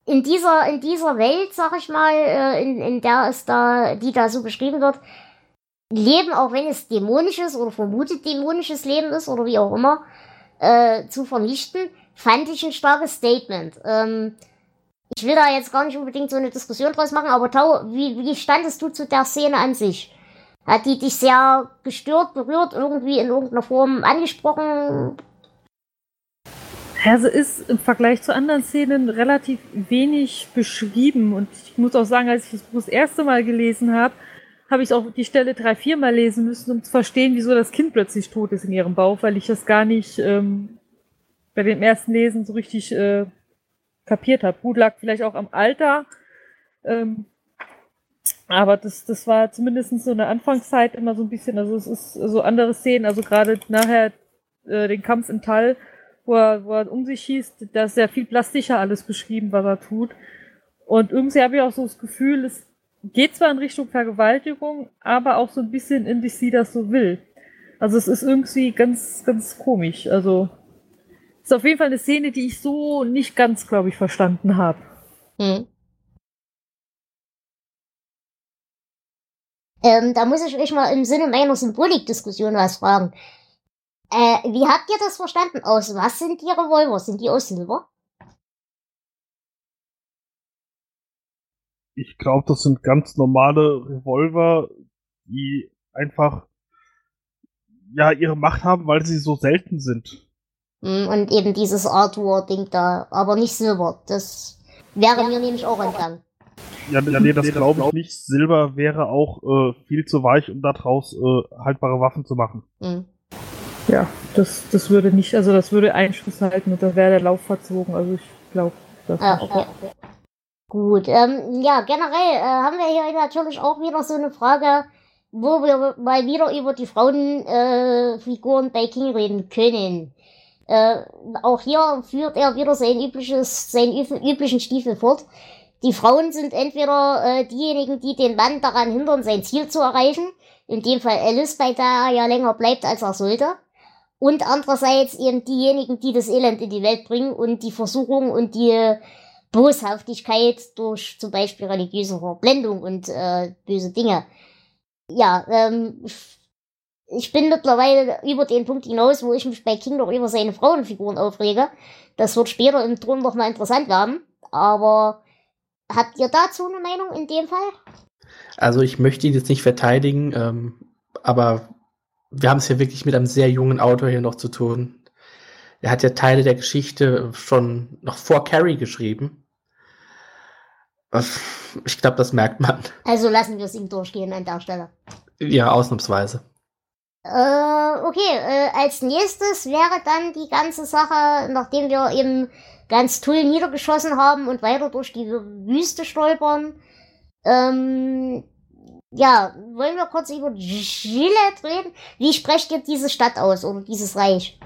in dieser, in dieser Welt, sag ich mal, äh, in, in der es da, die da so beschrieben wird, Leben, auch wenn es dämonisches oder vermutet dämonisches Leben ist oder wie auch immer, äh, zu vernichten, fand ich ein starkes Statement. Ähm, ich will da jetzt gar nicht unbedingt so eine Diskussion draus machen, aber Tau, wie, wie standest du zu der Szene an sich? Hat die dich sehr gestört, berührt, irgendwie in irgendeiner Form angesprochen? Also ist im Vergleich zu anderen Szenen relativ wenig beschrieben. Und ich muss auch sagen, als ich das Buch das erste Mal gelesen habe, habe ich auch die Stelle drei, vier Mal lesen müssen, um zu verstehen, wieso das Kind plötzlich tot ist in ihrem Bauch, weil ich das gar nicht ähm, bei dem ersten Lesen so richtig äh, kapiert habe. Gut lag vielleicht auch am Alter. Ähm, aber das, das war zumindest so eine Anfangszeit immer so ein bisschen, also es ist so andere Szenen, also gerade nachher äh, den Kampf in Tal, wo er, wo er um sich schießt, da ist sehr viel plastischer alles beschrieben, was er tut. Und irgendwie habe ich auch so das Gefühl, es geht zwar in Richtung Vergewaltigung, aber auch so ein bisschen in wie sie das so will. Also es ist irgendwie ganz, ganz komisch. Also ist auf jeden Fall eine Szene, die ich so nicht ganz, glaube ich, verstanden habe. Hm. Ähm, da muss ich euch mal im Sinne meiner Symbolikdiskussion was fragen. Äh, wie habt ihr das verstanden? Aus was sind die Revolver? Sind die aus Silber? Ich glaube, das sind ganz normale Revolver, die einfach ja ihre Macht haben, weil sie so selten sind. Hm, Und eben dieses Arthur-Ding da, aber nicht Silber. Das wäre mir nämlich auch entgangen. Ja, ja nee, das glaube ich nicht. Silber wäre auch äh, viel zu weich, um daraus äh, haltbare Waffen zu machen. Hm. Ja, das, das würde nicht, also das würde Einschuss halten und da wäre der Lauf verzogen. Also ich glaube, das Ah, nicht. okay. Gut, ähm, ja, generell äh, haben wir hier natürlich auch wieder so eine Frage, wo wir mal wieder über die Frauenfiguren äh, Figuren bei King reden können. Äh, auch hier führt er wieder sein übliches, seinen üb üblichen Stiefel fort. Die Frauen sind entweder äh, diejenigen, die den Mann daran hindern, sein Ziel zu erreichen, in dem Fall Alice, bei der er ja länger bleibt, als er sollte. Und andererseits eben diejenigen, die das Elend in die Welt bringen und die Versuchung und die Boshaftigkeit durch zum Beispiel religiöse Verblendung und äh, böse Dinge. Ja, ähm, ich- bin mittlerweile über den Punkt hinaus, wo ich mich bei King noch über seine Frauenfiguren aufrege. Das wird später im Thron noch mal interessant werden. Aber habt ihr dazu eine Meinung in dem Fall? Also ich möchte ihn jetzt nicht verteidigen, ähm, aber wir haben es hier wirklich mit einem sehr jungen Autor hier noch zu tun. Er hat ja Teile der Geschichte schon noch vor Carrie geschrieben. Ich glaube, das merkt man. Also lassen wir es ihm durchgehen an der Stelle. Ja, ausnahmsweise. Äh, okay, äh, als nächstes wäre dann die ganze Sache, nachdem wir eben ganz Tull niedergeschossen haben und weiter durch die Wüste stolpern. Ähm, ja, wollen wir kurz über Gillette reden? Wie sprecht ihr diese Stadt aus oder dieses Reich?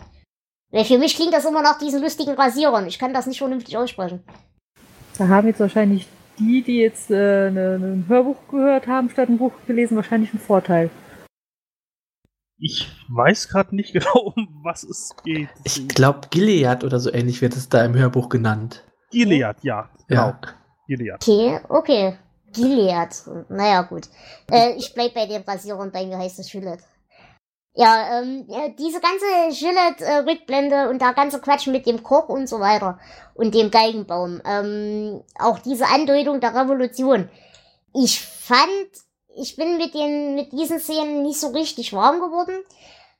Weil für mich klingt das immer nach diesen lustigen Rasierern. Ich kann das nicht vernünftig aussprechen. Da haben jetzt wahrscheinlich die, die jetzt äh, ne, ne, ein Hörbuch gehört haben, statt ein Buch gelesen, wahrscheinlich einen Vorteil. Ich weiß gerade nicht genau, um was es geht. Ich glaube, Gilead oder so ähnlich wird es da im Hörbuch genannt. Gilead, ja. Genau. Ja. Gilead. Okay, okay. Gilead. Naja, gut. Äh, ich bleib bei den Rasierern, bei mir heißt es Gillette. Ja, ähm, diese ganze Gillette-Rückblende und der ganze Quatsch mit dem Koch und so weiter und dem Geigenbaum. Ähm, auch diese Andeutung der Revolution. Ich fand, ich bin mit den, mit diesen Szenen nicht so richtig warm geworden.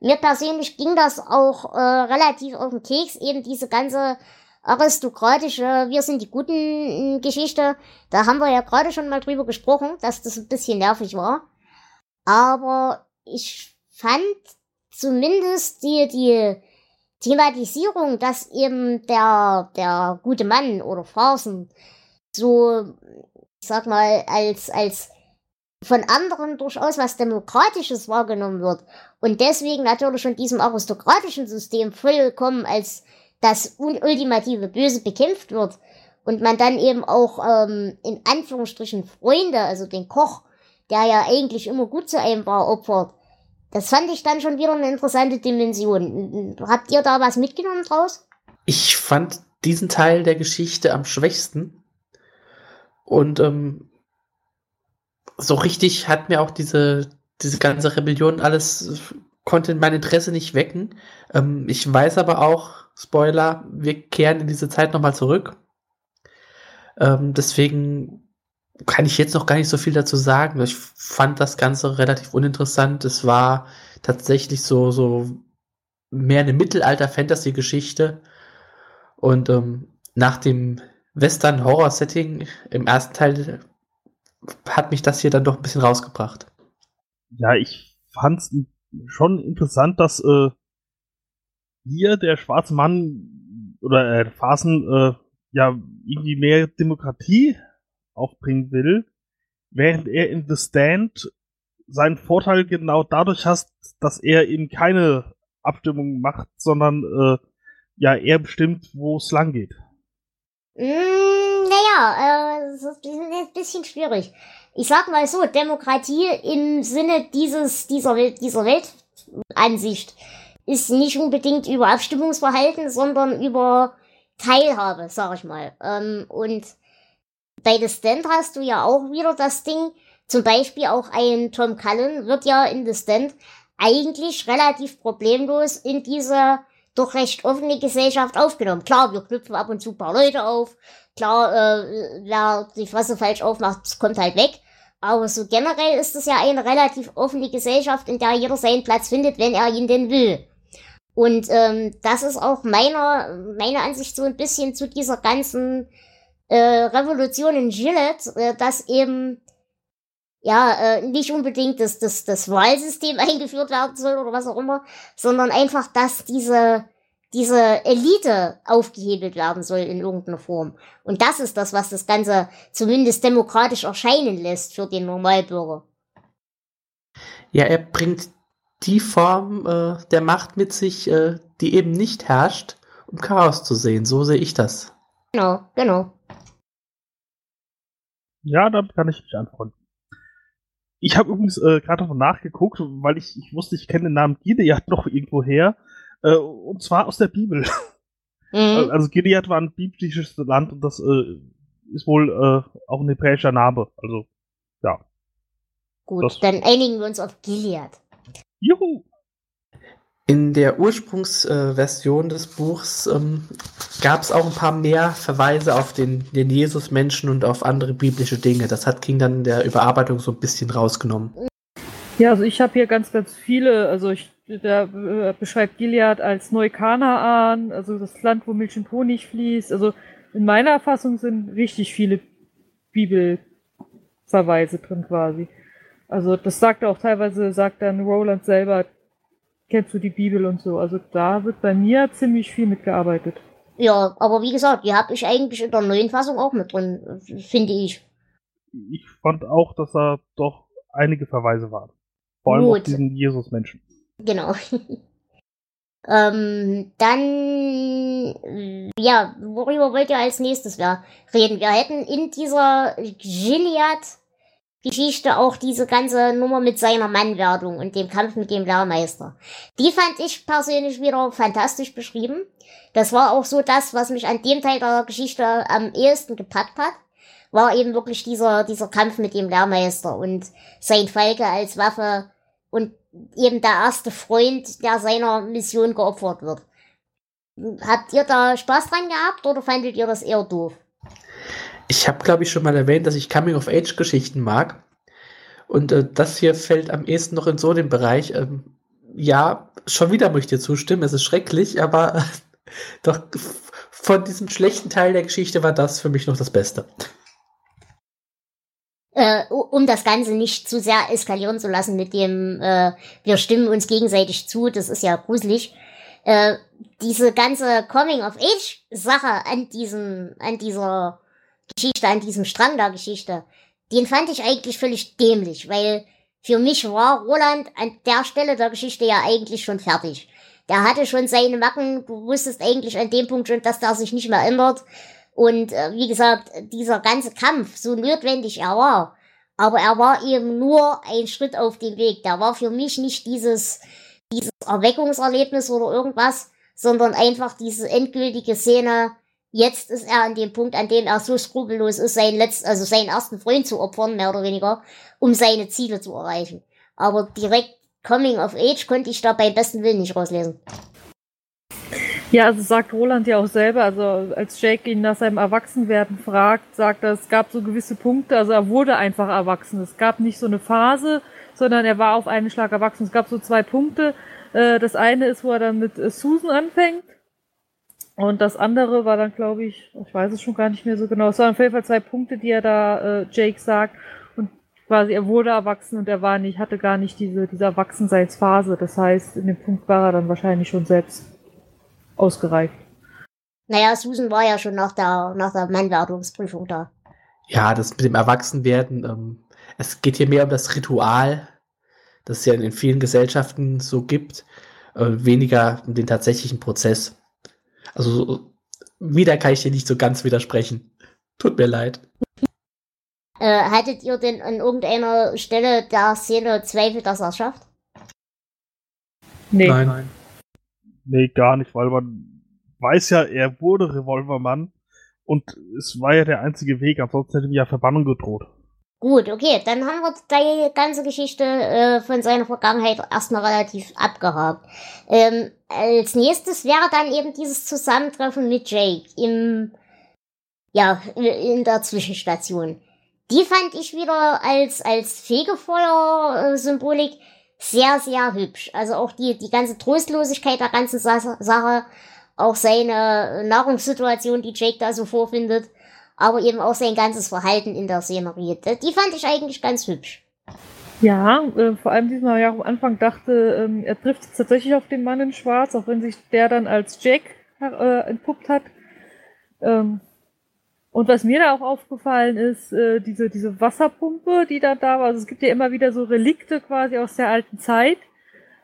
Mir persönlich ging das auch äh, relativ auf den Keks, eben diese ganze aristokratische, wir sind die guten äh, Geschichte. Da haben wir ja gerade schon mal drüber gesprochen, dass das ein bisschen nervig war. Aber ich fand zumindest die, die Thematisierung, dass eben der, der gute Mann oder Farsen so, ich sag mal, als, als von anderen durchaus was Demokratisches wahrgenommen wird und deswegen natürlich von diesem aristokratischen System vollkommen als das ultimative Böse bekämpft wird und man dann eben auch ähm, in Anführungsstrichen Freunde, also den Koch, der ja eigentlich immer gut zu einem war, opfert. Das fand ich dann schon wieder eine interessante Dimension. Habt ihr da was mitgenommen draus? Ich fand diesen Teil der Geschichte am schwächsten. Und ähm, so richtig hat mir auch diese, diese ganze Rebellion alles, konnte mein Interesse nicht wecken. Ähm, ich weiß aber auch, Spoiler, wir kehren in diese Zeit nochmal zurück. Ähm, deswegen kann ich jetzt noch gar nicht so viel dazu sagen. Ich fand das Ganze relativ uninteressant. Es war tatsächlich so, so mehr eine Mittelalter-Fantasy-Geschichte. Und ähm, nach dem Western-Horror-Setting im ersten Teil hat mich das hier dann doch ein bisschen rausgebracht. Ja, ich fand's schon interessant, dass äh, hier der schwarze Mann oder äh, Phasen äh, ja irgendwie mehr Demokratie aufbringen will, während er in The Stand seinen Vorteil genau dadurch hat, dass er eben keine Abstimmung macht, sondern äh, ja er bestimmt, wo es lang geht. Mm, naja, äh, das ist ein bisschen schwierig. Ich sag mal so, Demokratie im Sinne dieses, dieser, dieser Weltansicht ist nicht unbedingt über Abstimmungsverhalten, sondern über Teilhabe, sag ich mal. Ähm, und bei The Stand hast du ja auch wieder das Ding, zum Beispiel auch ein Tom Cullen wird ja in The Stand eigentlich relativ problemlos in diese doch recht offene Gesellschaft aufgenommen. Klar, wir knüpfen ab und zu paar Leute auf. Klar, äh, wer die Fresse falsch aufmacht, kommt halt weg. Aber so generell ist es ja eine relativ offene Gesellschaft, in der jeder seinen Platz findet, wenn er ihn denn will. Und ähm, das ist auch meiner, meiner Ansicht so ein bisschen zu dieser ganzen äh, Revolution in Gillette, äh, dass eben ja äh, nicht unbedingt das, das, das Wahlsystem eingeführt werden soll oder was auch immer, sondern einfach, dass diese diese Elite aufgehebelt werden soll in irgendeiner Form. Und das ist das, was das Ganze zumindest demokratisch erscheinen lässt für den Normalbürger. Ja, er bringt die Form äh, der Macht mit sich, äh, die eben nicht herrscht, um Chaos zu sehen. So sehe ich das. Genau, genau. Ja, damit kann ich mich anfreunden. Ich habe übrigens äh, gerade noch nachgeguckt, weil ich, ich wusste, ich kenne den Namen Gideon noch irgendwo her. Äh, und zwar aus der Bibel. Mhm. Also Gilead war ein biblisches Land und das äh, ist wohl äh, auch ein hebräischer Name. Also, ja. Gut, das. dann einigen wir uns auf Gilead. Juhu! In der Ursprungsversion äh, des Buchs ähm, gab es auch ein paar mehr Verweise auf den, den Jesus-Menschen und auf andere biblische Dinge. Das hat King dann in der Überarbeitung so ein bisschen rausgenommen. Ja, also ich habe hier ganz, ganz viele, also ich da äh, beschreibt Gilead als Neukanaan, also das Land, wo Milch und Honig fließt. Also in meiner Erfassung sind richtig viele Bibelverweise drin quasi. Also das sagt auch teilweise, sagt dann Roland selber, kennst du die Bibel und so. Also da wird bei mir ziemlich viel mitgearbeitet. Ja, aber wie gesagt, die habe ich eigentlich in der neuen Fassung auch mit drin, finde ich. Ich fand auch, dass da doch einige Verweise waren. Vor allem Gut. auf diesen Jesus-Menschen. Genau. ähm, dann, ja, worüber wollt ihr als nächstes reden? Wir hätten in dieser Gilead-Geschichte auch diese ganze Nummer mit seiner Mannwerdung und dem Kampf mit dem Lehrmeister. Die fand ich persönlich wieder fantastisch beschrieben. Das war auch so das, was mich an dem Teil der Geschichte am ehesten gepackt hat war eben wirklich dieser, dieser Kampf mit dem Lehrmeister und sein Falke als Waffe und eben der erste Freund, der seiner Mission geopfert wird. Habt ihr da Spaß dran gehabt oder fandet ihr das eher doof? Ich habe, glaube ich, schon mal erwähnt, dass ich Coming-of-Age-Geschichten mag. Und äh, das hier fällt am ehesten noch in so den Bereich. Ähm, ja, schon wieder muss ich dir zustimmen, es ist schrecklich, aber äh, doch von diesem schlechten Teil der Geschichte war das für mich noch das Beste äh, um das Ganze nicht zu sehr eskalieren zu lassen mit dem, äh, wir stimmen uns gegenseitig zu, das ist ja gruselig. Äh, diese ganze Coming-of-Age-Sache an diesem, an dieser Geschichte, an diesem Strang der Geschichte, den fand ich eigentlich völlig dämlich, weil für mich war Roland an der Stelle der Geschichte ja eigentlich schon fertig. Der hatte schon seine Macken, du wusstest eigentlich an dem Punkt schon, dass der sich nicht mehr ändert. Und äh, wie gesagt, dieser ganze Kampf, so notwendig er war, aber er war eben nur ein Schritt auf dem Weg. Der war für mich nicht dieses, dieses Erweckungserlebnis oder irgendwas, sondern einfach diese endgültige Szene. Jetzt ist er an dem Punkt, an dem er so skrupellos ist, seinen letzten, also seinen ersten Freund zu opfern, mehr oder weniger, um seine Ziele zu erreichen. Aber direkt Coming of Age konnte ich da beim besten Willen nicht rauslesen. Ja, also sagt Roland ja auch selber, also als Jake ihn nach seinem Erwachsenwerden fragt, sagt er, es gab so gewisse Punkte, also er wurde einfach erwachsen. Es gab nicht so eine Phase, sondern er war auf einen Schlag erwachsen. Es gab so zwei Punkte. Äh, das eine ist, wo er dann mit äh, Susan anfängt. Und das andere war dann, glaube ich, ich weiß es schon gar nicht mehr so genau. Es waren auf jeden Fall zwei Punkte, die er da äh, Jake sagt. Und quasi er wurde erwachsen und er war nicht, hatte gar nicht diese, diese Erwachsenseinsphase. Das heißt, in dem Punkt war er dann wahrscheinlich schon selbst ausgereift. Naja, Susan war ja schon nach der, nach der Mannwerdungsprüfung da. Ja, das mit dem Erwachsenwerden, ähm, es geht hier mehr um das Ritual, das es ja in vielen Gesellschaften so gibt, äh, weniger um den tatsächlichen Prozess. Also wieder kann ich dir nicht so ganz widersprechen. Tut mir leid. Äh, hattet ihr denn an irgendeiner Stelle der Szene Zweifel, dass er es schafft? Nee. Nein. Nein. Nee, gar nicht, weil man weiß ja, er wurde Revolvermann und es war ja der einzige Weg, ansonsten hätte ihm ja Verbannung gedroht. Gut, okay, dann haben wir die ganze Geschichte äh, von seiner Vergangenheit erstmal relativ abgehakt. Ähm, als nächstes wäre dann eben dieses Zusammentreffen mit Jake im, ja, in der Zwischenstation. Die fand ich wieder als, als Fegefeuer-Symbolik sehr, sehr hübsch. Also auch die, die ganze Trostlosigkeit der ganzen Sache, auch seine Nahrungssituation, die Jake da so vorfindet aber eben auch sein ganzes Verhalten in der Szenerie. Die fand ich eigentlich ganz hübsch. Ja, äh, vor allem diesmal ja am Anfang dachte, ähm, er trifft tatsächlich auf den Mann in Schwarz, auch wenn sich der dann als Jack äh, entpuppt hat. Ähm, und was mir da auch aufgefallen ist, äh, diese, diese Wasserpumpe, die da da war. Also es gibt ja immer wieder so Relikte quasi aus der alten Zeit.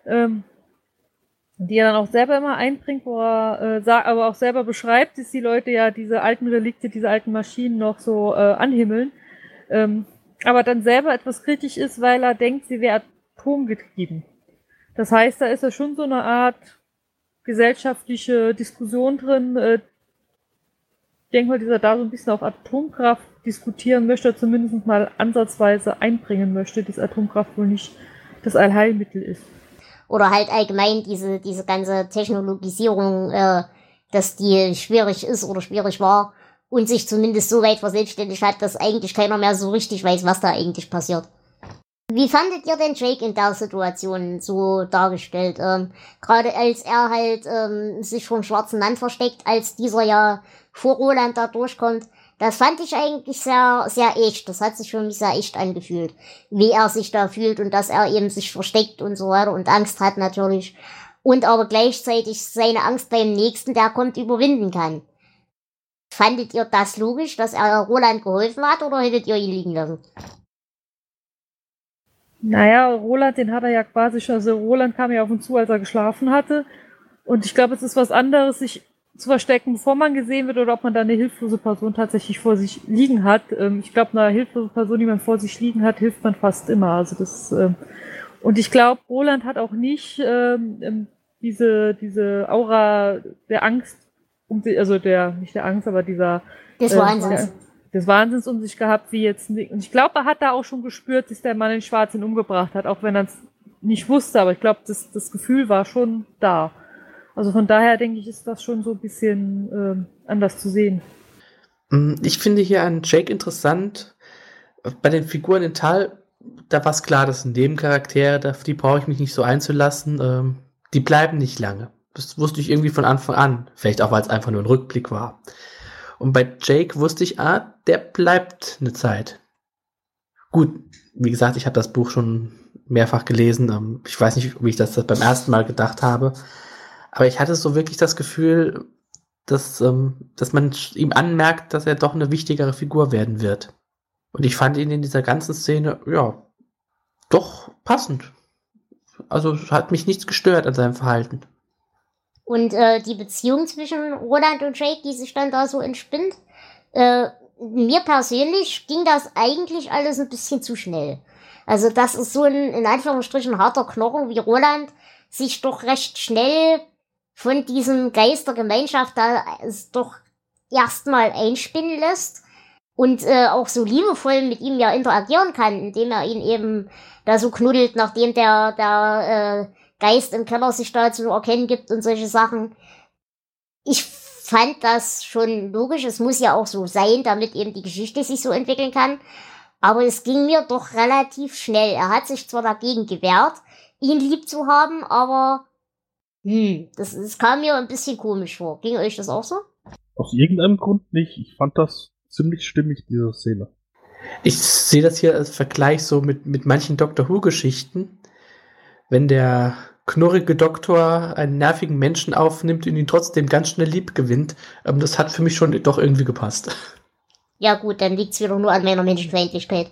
Ähm, die er dann auch selber immer einbringt, wo er äh, sagt, aber auch selber beschreibt, dass die Leute ja diese alten Relikte, diese alten Maschinen noch so äh, anhimmeln. Ähm, aber dann selber etwas kritisch ist, weil er denkt, sie wäre atomgetrieben. Das heißt, da ist ja schon so eine Art gesellschaftliche Diskussion drin. Äh, ich denke mal, dieser da so ein bisschen auf Atomkraft diskutieren möchte, zumindest mal ansatzweise einbringen möchte, dass Atomkraft wohl nicht das Allheilmittel ist oder halt allgemein diese, diese ganze Technologisierung, äh, dass die schwierig ist oder schwierig war und sich zumindest so weit verselbstständigt hat, dass eigentlich keiner mehr so richtig weiß, was da eigentlich passiert. Wie fandet ihr denn Jake in der Situation so dargestellt? Ähm, Gerade als er halt ähm, sich vom schwarzen Mann versteckt, als dieser ja vor Roland da durchkommt, das fand ich eigentlich sehr, sehr echt. Das hat sich für mich sehr echt angefühlt, wie er sich da fühlt und dass er eben sich versteckt und so weiter und Angst hat natürlich. Und aber gleichzeitig seine Angst beim Nächsten, der kommt, überwinden kann. Fandet ihr das logisch, dass er Roland geholfen hat oder hättet ihr ihn liegen lassen? Naja, Roland, den hat er ja quasi schon, also Roland kam ja auf uns zu, als er geschlafen hatte. Und ich glaube, es ist was anderes, sich zu verstecken, bevor man gesehen wird, oder ob man da eine hilflose Person tatsächlich vor sich liegen hat. Ähm, ich glaube, einer hilflosen Person, die man vor sich liegen hat, hilft man fast immer. Also das ähm, und ich glaube, Roland hat auch nicht ähm, diese diese Aura der Angst, um die, also der nicht der Angst, aber dieser des äh, Wahnsinns. Der, des Wahnsinns um sich gehabt, wie jetzt. Und ich glaube, er hat da auch schon gespürt, dass der Mann in Schwarz ihn umgebracht hat, auch wenn er es nicht wusste. Aber ich glaube, das, das Gefühl war schon da. Also von daher denke ich, ist das schon so ein bisschen äh, anders zu sehen. Mm, ich finde hier an Jake interessant, bei den Figuren in Tal, da war es klar, das sind Nebencharaktere, auf die brauche ich mich nicht so einzulassen. Ähm, die bleiben nicht lange. Das wusste ich irgendwie von Anfang an. Vielleicht auch, weil es einfach nur ein Rückblick war. Und bei Jake wusste ich, ah, der bleibt eine Zeit. Gut, wie gesagt, ich habe das Buch schon mehrfach gelesen. Ähm, ich weiß nicht, wie ich das beim ersten Mal gedacht habe. Aber ich hatte so wirklich das Gefühl, dass, ähm, dass man ihm anmerkt, dass er doch eine wichtigere Figur werden wird. Und ich fand ihn in dieser ganzen Szene, ja, doch passend. Also hat mich nichts gestört an seinem Verhalten. Und äh, die Beziehung zwischen Roland und Jake, die sich dann da so entspinnt, äh, mir persönlich ging das eigentlich alles ein bisschen zu schnell. Also das ist so ein in Anführungsstrichen harter Knochen wie Roland sich doch recht schnell von diesem Geist der Gemeinschaft da doch erstmal einspinnen lässt und äh, auch so liebevoll mit ihm ja interagieren kann, indem er ihn eben da so knuddelt, nachdem der, der äh, Geist im Keller sich da zu erkennen gibt und solche Sachen. Ich fand das schon logisch. Es muss ja auch so sein, damit eben die Geschichte sich so entwickeln kann. Aber es ging mir doch relativ schnell. Er hat sich zwar dagegen gewehrt, ihn lieb zu haben, aber hm, das, das kam mir ein bisschen komisch vor. Ging euch das auch so? Aus irgendeinem Grund nicht. Ich fand das ziemlich stimmig, diese Szene. Ich sehe das hier als Vergleich so mit, mit manchen Doctor Who-Geschichten. Wenn der knurrige Doktor einen nervigen Menschen aufnimmt und ihn trotzdem ganz schnell lieb gewinnt, ähm, das hat für mich schon doch irgendwie gepasst. Ja gut, dann liegt's wieder nur an meiner Menschenfeindlichkeit.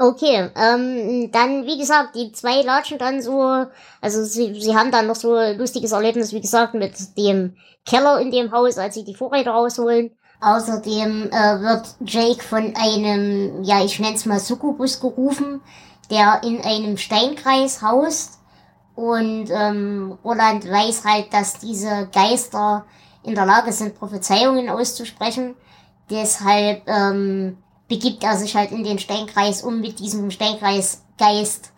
Okay, ähm, dann, wie gesagt, die zwei latschen dann so, also sie, sie haben dann noch so ein lustiges Erlebnis, wie gesagt, mit dem Keller in dem Haus, als sie die Vorräte rausholen. Außerdem äh, wird Jake von einem, ja, ich nenne es mal Succubus gerufen, der in einem Steinkreis haust. Und ähm, Roland weiß halt, dass diese Geister in der Lage sind, Prophezeiungen auszusprechen. Deshalb ähm, begibt er sich halt in den Steinkreis, um mit diesem Steinkreisgeist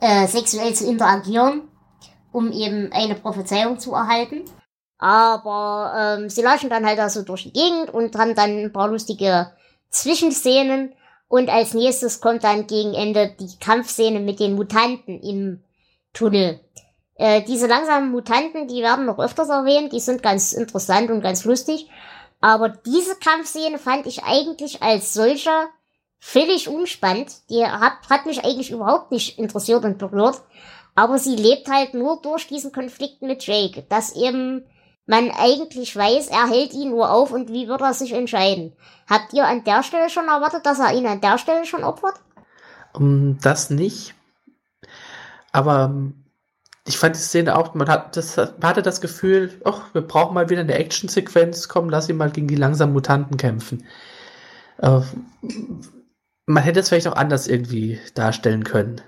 äh, sexuell zu interagieren, um eben eine Prophezeiung zu erhalten. Aber ähm, sie lauschen dann halt da so durch die Gegend und haben dann ein paar lustige Zwischenszenen. Und als nächstes kommt dann gegen Ende die Kampfszene mit den Mutanten im Tunnel. Äh, diese langsamen Mutanten, die werden noch öfters erwähnt, die sind ganz interessant und ganz lustig. Aber diese Kampfszene fand ich eigentlich als solcher völlig unspannend. Die hat, hat mich eigentlich überhaupt nicht interessiert und berührt. Aber sie lebt halt nur durch diesen Konflikt mit Jake, dass eben man eigentlich weiß, er hält ihn nur auf und wie wird er sich entscheiden. Habt ihr an der Stelle schon erwartet, dass er ihn an der Stelle schon opfert? Um, das nicht. Aber um, ich fand die Szene auch, man, hat das, man hatte das Gefühl, ach, wir brauchen mal wieder eine Actionsequenz, komm, lass ihn mal gegen die langsamen Mutanten kämpfen. Äh, man hätte es vielleicht auch anders irgendwie darstellen können.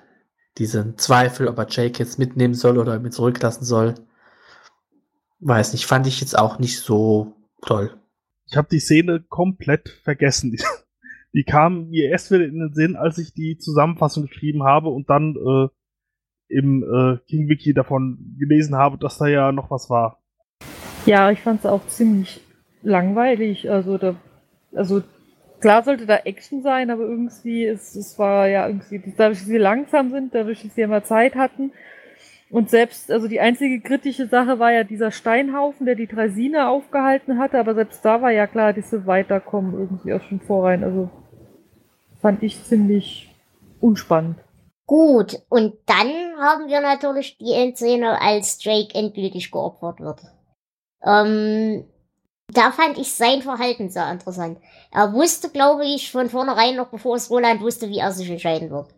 Diesen Zweifel, ob er Jake jetzt mitnehmen soll oder mit zurücklassen soll. Weiß nicht, fand ich jetzt auch nicht so toll. Ich habe die Szene komplett vergessen. Die, die kam mir erst wieder in den Sinn, als ich die Zusammenfassung geschrieben habe und dann äh, im äh, King Wiki davon gelesen habe, dass da ja noch was war. Ja, ich fand es auch ziemlich langweilig. Also da, also klar sollte da Action sein, aber irgendwie es, es war ja irgendwie dadurch, dass sie langsam sind, dadurch, dass sie immer Zeit hatten. Und selbst, also die einzige kritische Sache war ja dieser Steinhaufen, der die Draisine aufgehalten hatte, aber selbst da war ja klar, dass sie weiterkommen irgendwie auch schon vorein. Also fand ich ziemlich unspannend. Gut, und dann haben wir natürlich die Endszene, als Drake endgültig geopfert wird. Ähm, da fand ich sein Verhalten sehr interessant. Er wusste, glaube ich, von vornherein noch, bevor es Roland wusste, wie er sich entscheiden wird.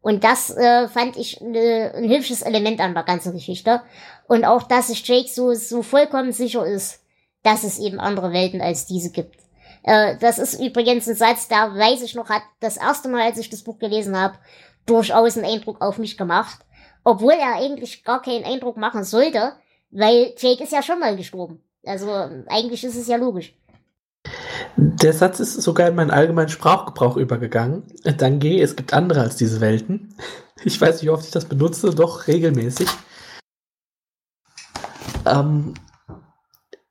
Und das äh, fand ich ne, ein hübsches Element an der ganzen Geschichte. Und auch, dass sich Jake so, so vollkommen sicher ist, dass es eben andere Welten als diese gibt. Äh, das ist übrigens ein Satz, der weiß ich noch, hat das erste Mal, als ich das Buch gelesen habe, durchaus einen Eindruck auf mich gemacht. Obwohl er eigentlich gar keinen Eindruck machen sollte, weil Jake ist ja schon mal gestorben. Also eigentlich ist es ja logisch. Der Satz ist sogar in meinen allgemeinen Sprachgebrauch übergegangen. Danke, es gibt andere als diese Welten. Ich weiß nicht, wie oft ich das benutze, doch regelmäßig. Ähm,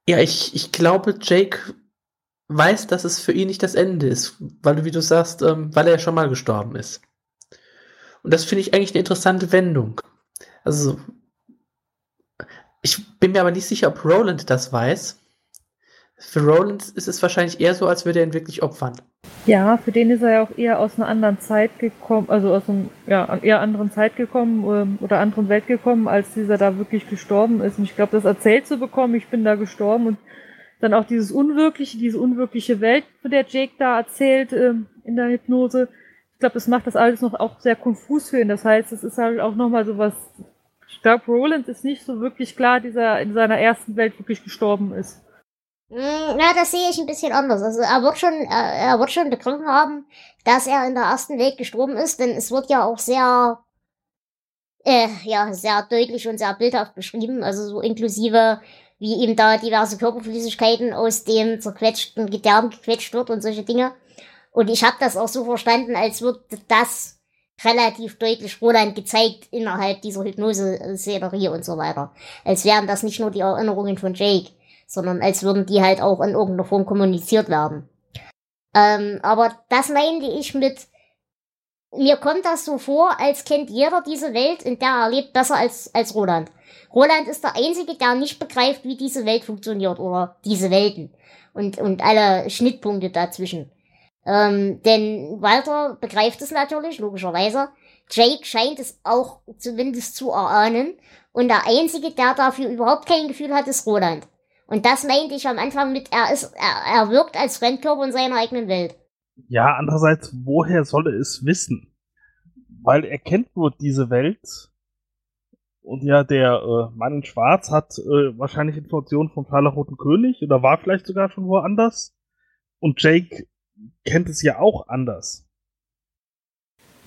ja, ich, ich glaube, Jake weiß, dass es für ihn nicht das Ende ist, weil wie du sagst, ähm, weil er schon mal gestorben ist. Und das finde ich eigentlich eine interessante Wendung. Also, ich bin mir aber nicht sicher, ob Roland das weiß. Für Roland ist es wahrscheinlich eher so, als würde er ihn wirklich opfern. Ja, für den ist er ja auch eher aus einer anderen Zeit gekommen, also aus einer ja, eher anderen Zeit gekommen ähm, oder anderen Welt gekommen, als dieser da wirklich gestorben ist. Und ich glaube, das erzählt zu bekommen, ich bin da gestorben und dann auch dieses Unwirkliche, diese unwirkliche Welt, von der Jake da erzählt ähm, in der Hypnose. Ich glaube, das macht das alles noch auch sehr konfus für ihn. Das heißt, es ist halt auch nochmal so was. Ich glaube, Roland ist nicht so wirklich klar, dieser in seiner ersten Welt wirklich gestorben ist. Hm, na, das sehe ich ein bisschen anders. Also er wird schon, er, er wird schon begriffen haben, dass er in der ersten Welt gestorben ist, denn es wird ja auch sehr, äh, ja, sehr deutlich und sehr bildhaft beschrieben, also so inklusive, wie ihm da diverse Körperflüssigkeiten aus dem zerquetschten Gedärm gequetscht wird und solche Dinge. Und ich habe das auch so verstanden, als würde das relativ deutlich Roland gezeigt innerhalb dieser Hypnose-Szenerie und so weiter. Als wären das nicht nur die Erinnerungen von Jake sondern als würden die halt auch in irgendeiner Form kommuniziert werden. Ähm, aber das meinte ich mit, mir kommt das so vor, als kennt jeder diese Welt, in der er lebt, besser als, als Roland. Roland ist der Einzige, der nicht begreift, wie diese Welt funktioniert oder diese Welten und, und alle Schnittpunkte dazwischen. Ähm, denn Walter begreift es natürlich, logischerweise. Jake scheint es auch zumindest zu erahnen. Und der Einzige, der dafür überhaupt kein Gefühl hat, ist Roland. Und das meinte ich am Anfang mit, er ist, er, er wirkt als Fremdkörper in seiner eigenen Welt. Ja, andererseits, woher soll er es wissen? Weil er kennt nur diese Welt. Und ja, der äh, Mann in Schwarz hat äh, wahrscheinlich Informationen vom Scharlachroten König oder war vielleicht sogar schon woanders. Und Jake kennt es ja auch anders.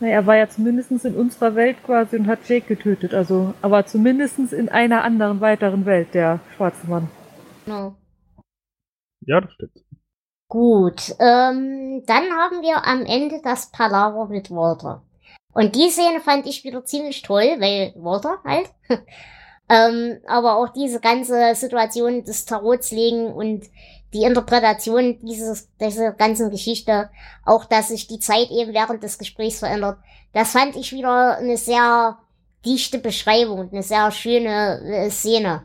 Naja, er war ja zumindest in unserer Welt quasi und hat Jake getötet. Also, aber zumindest in einer anderen weiteren Welt, der schwarze Mann. No. Ja, das stimmt. Gut, ähm, dann haben wir am Ende das Palaver mit Walter. Und die Szene fand ich wieder ziemlich toll, weil Walter halt. ähm, aber auch diese ganze Situation des Tarots legen und die Interpretation dieses, dieser ganzen Geschichte, auch dass sich die Zeit eben während des Gesprächs verändert, das fand ich wieder eine sehr dichte Beschreibung, eine sehr schöne äh, Szene.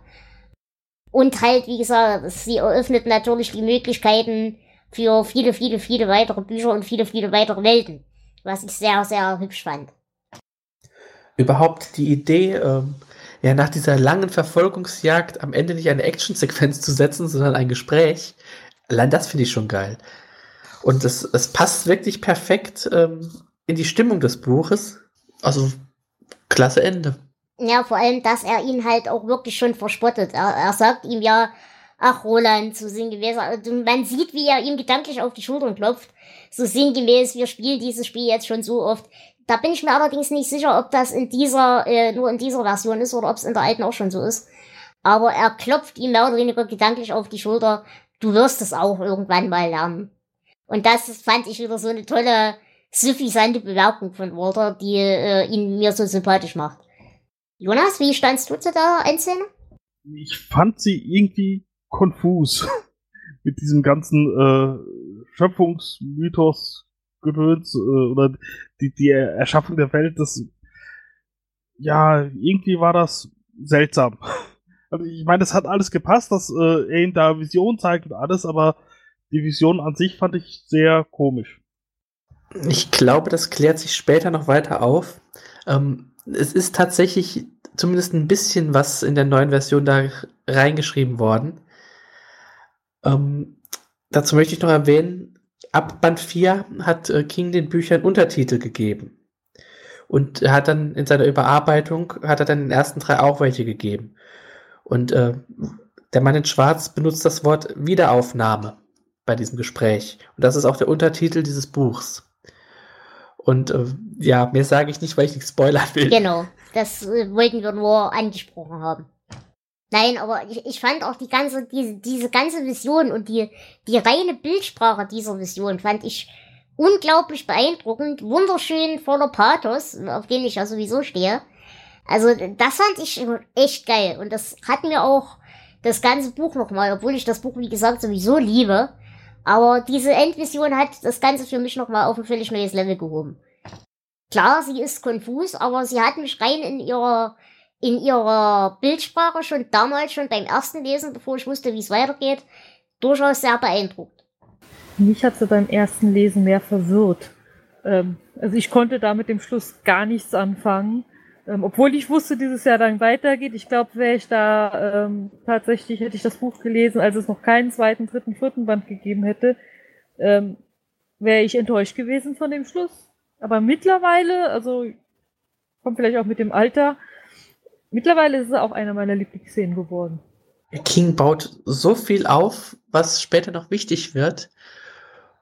Und halt, wie gesagt, sie eröffnet natürlich die Möglichkeiten für viele, viele, viele weitere Bücher und viele, viele weitere Welten, was ich sehr, sehr hübsch fand. Überhaupt die Idee, ähm, ja, nach dieser langen Verfolgungsjagd am Ende nicht eine Actionsequenz zu setzen, sondern ein Gespräch, allein das finde ich schon geil. Und es, es passt wirklich perfekt ähm, in die Stimmung des Buches. Also, klasse Ende. Ja, vor allem, dass er ihn halt auch wirklich schon verspottet. Er, er sagt ihm ja, ach Roland, so sinngemäß. Also man sieht, wie er ihm gedanklich auf die Schultern klopft. So sinngemäß, wir spielen dieses Spiel jetzt schon so oft. Da bin ich mir allerdings nicht sicher, ob das in dieser, äh, nur in dieser Version ist oder ob es in der alten auch schon so ist. Aber er klopft ihm mehr oder weniger gedanklich auf die Schulter. Du wirst es auch irgendwann mal lernen. Und das fand ich wieder so eine tolle, suffisante Bemerkung von Walter, die äh, ihn mir so sympathisch macht. Jonas, wie standst du zu der Einszene? Ich fand sie irgendwie konfus mit diesem ganzen äh, Schöpfungsmythos Gedöns äh, oder die, die Erschaffung der Welt, das ja, irgendwie war das seltsam. Also ich meine, das hat alles gepasst, dass äh, er ihm da Vision zeigt und alles, aber die Vision an sich fand ich sehr komisch. Ich glaube, das klärt sich später noch weiter auf. Ähm, es ist tatsächlich zumindest ein bisschen was in der neuen Version da reingeschrieben worden. Ähm, dazu möchte ich noch erwähnen, ab Band 4 hat äh, King den Büchern Untertitel gegeben. Und hat dann in seiner Überarbeitung, hat er dann den ersten drei auch welche gegeben. Und äh, der Mann in Schwarz benutzt das Wort Wiederaufnahme bei diesem Gespräch. Und das ist auch der Untertitel dieses Buchs. Und äh, ja, mehr sage ich nicht, weil ich nichts spoilern will. Genau, das äh, wollten wir nur angesprochen haben. Nein, aber ich, ich fand auch die ganze, diese, diese ganze Vision und die, die reine Bildsprache dieser Vision fand ich unglaublich beeindruckend, wunderschön, voller Pathos, auf den ich ja sowieso stehe. Also das fand ich echt geil und das hat mir auch das ganze Buch nochmal, obwohl ich das Buch, wie gesagt, sowieso liebe, aber diese Endvision hat das Ganze für mich nochmal auf ein völlig neues Level gehoben. Klar, sie ist konfus, aber sie hat mich rein in ihrer in ihrer Bildsprache schon damals, schon beim ersten Lesen, bevor ich wusste, wie es weitergeht, durchaus sehr beeindruckt. Mich hat sie beim ersten Lesen mehr verwirrt. Ähm, also ich konnte da mit dem Schluss gar nichts anfangen. Ähm, obwohl ich wusste, dieses Jahr dann weitergeht. Ich glaube, wäre ich da ähm, tatsächlich, hätte ich das Buch gelesen, als es noch keinen zweiten, dritten, vierten Band gegeben hätte, ähm, wäre ich enttäuscht gewesen von dem Schluss. Aber mittlerweile, also kommt vielleicht auch mit dem Alter, Mittlerweile ist es auch einer meiner Lieblingsszenen geworden. King baut so viel auf, was später noch wichtig wird.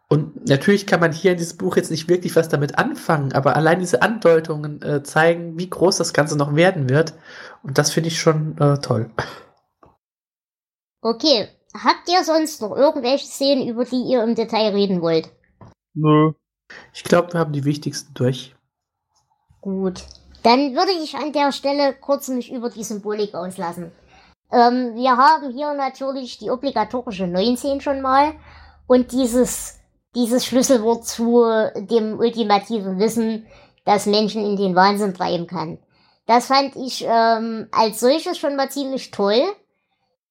Und natürlich kann man hier in diesem Buch jetzt nicht wirklich was damit anfangen, aber allein diese Andeutungen äh, zeigen, wie groß das Ganze noch werden wird. Und das finde ich schon äh, toll. Okay, habt ihr sonst noch irgendwelche Szenen, über die ihr im Detail reden wollt? Nö. Ich glaube, wir haben die wichtigsten durch. Gut. Dann würde ich an der Stelle kurz mich über die Symbolik auslassen. Ähm, wir haben hier natürlich die obligatorische 19 schon mal und dieses, dieses Schlüsselwort zu dem ultimativen Wissen, das Menschen in den Wahnsinn treiben kann. Das fand ich ähm, als solches schon mal ziemlich toll.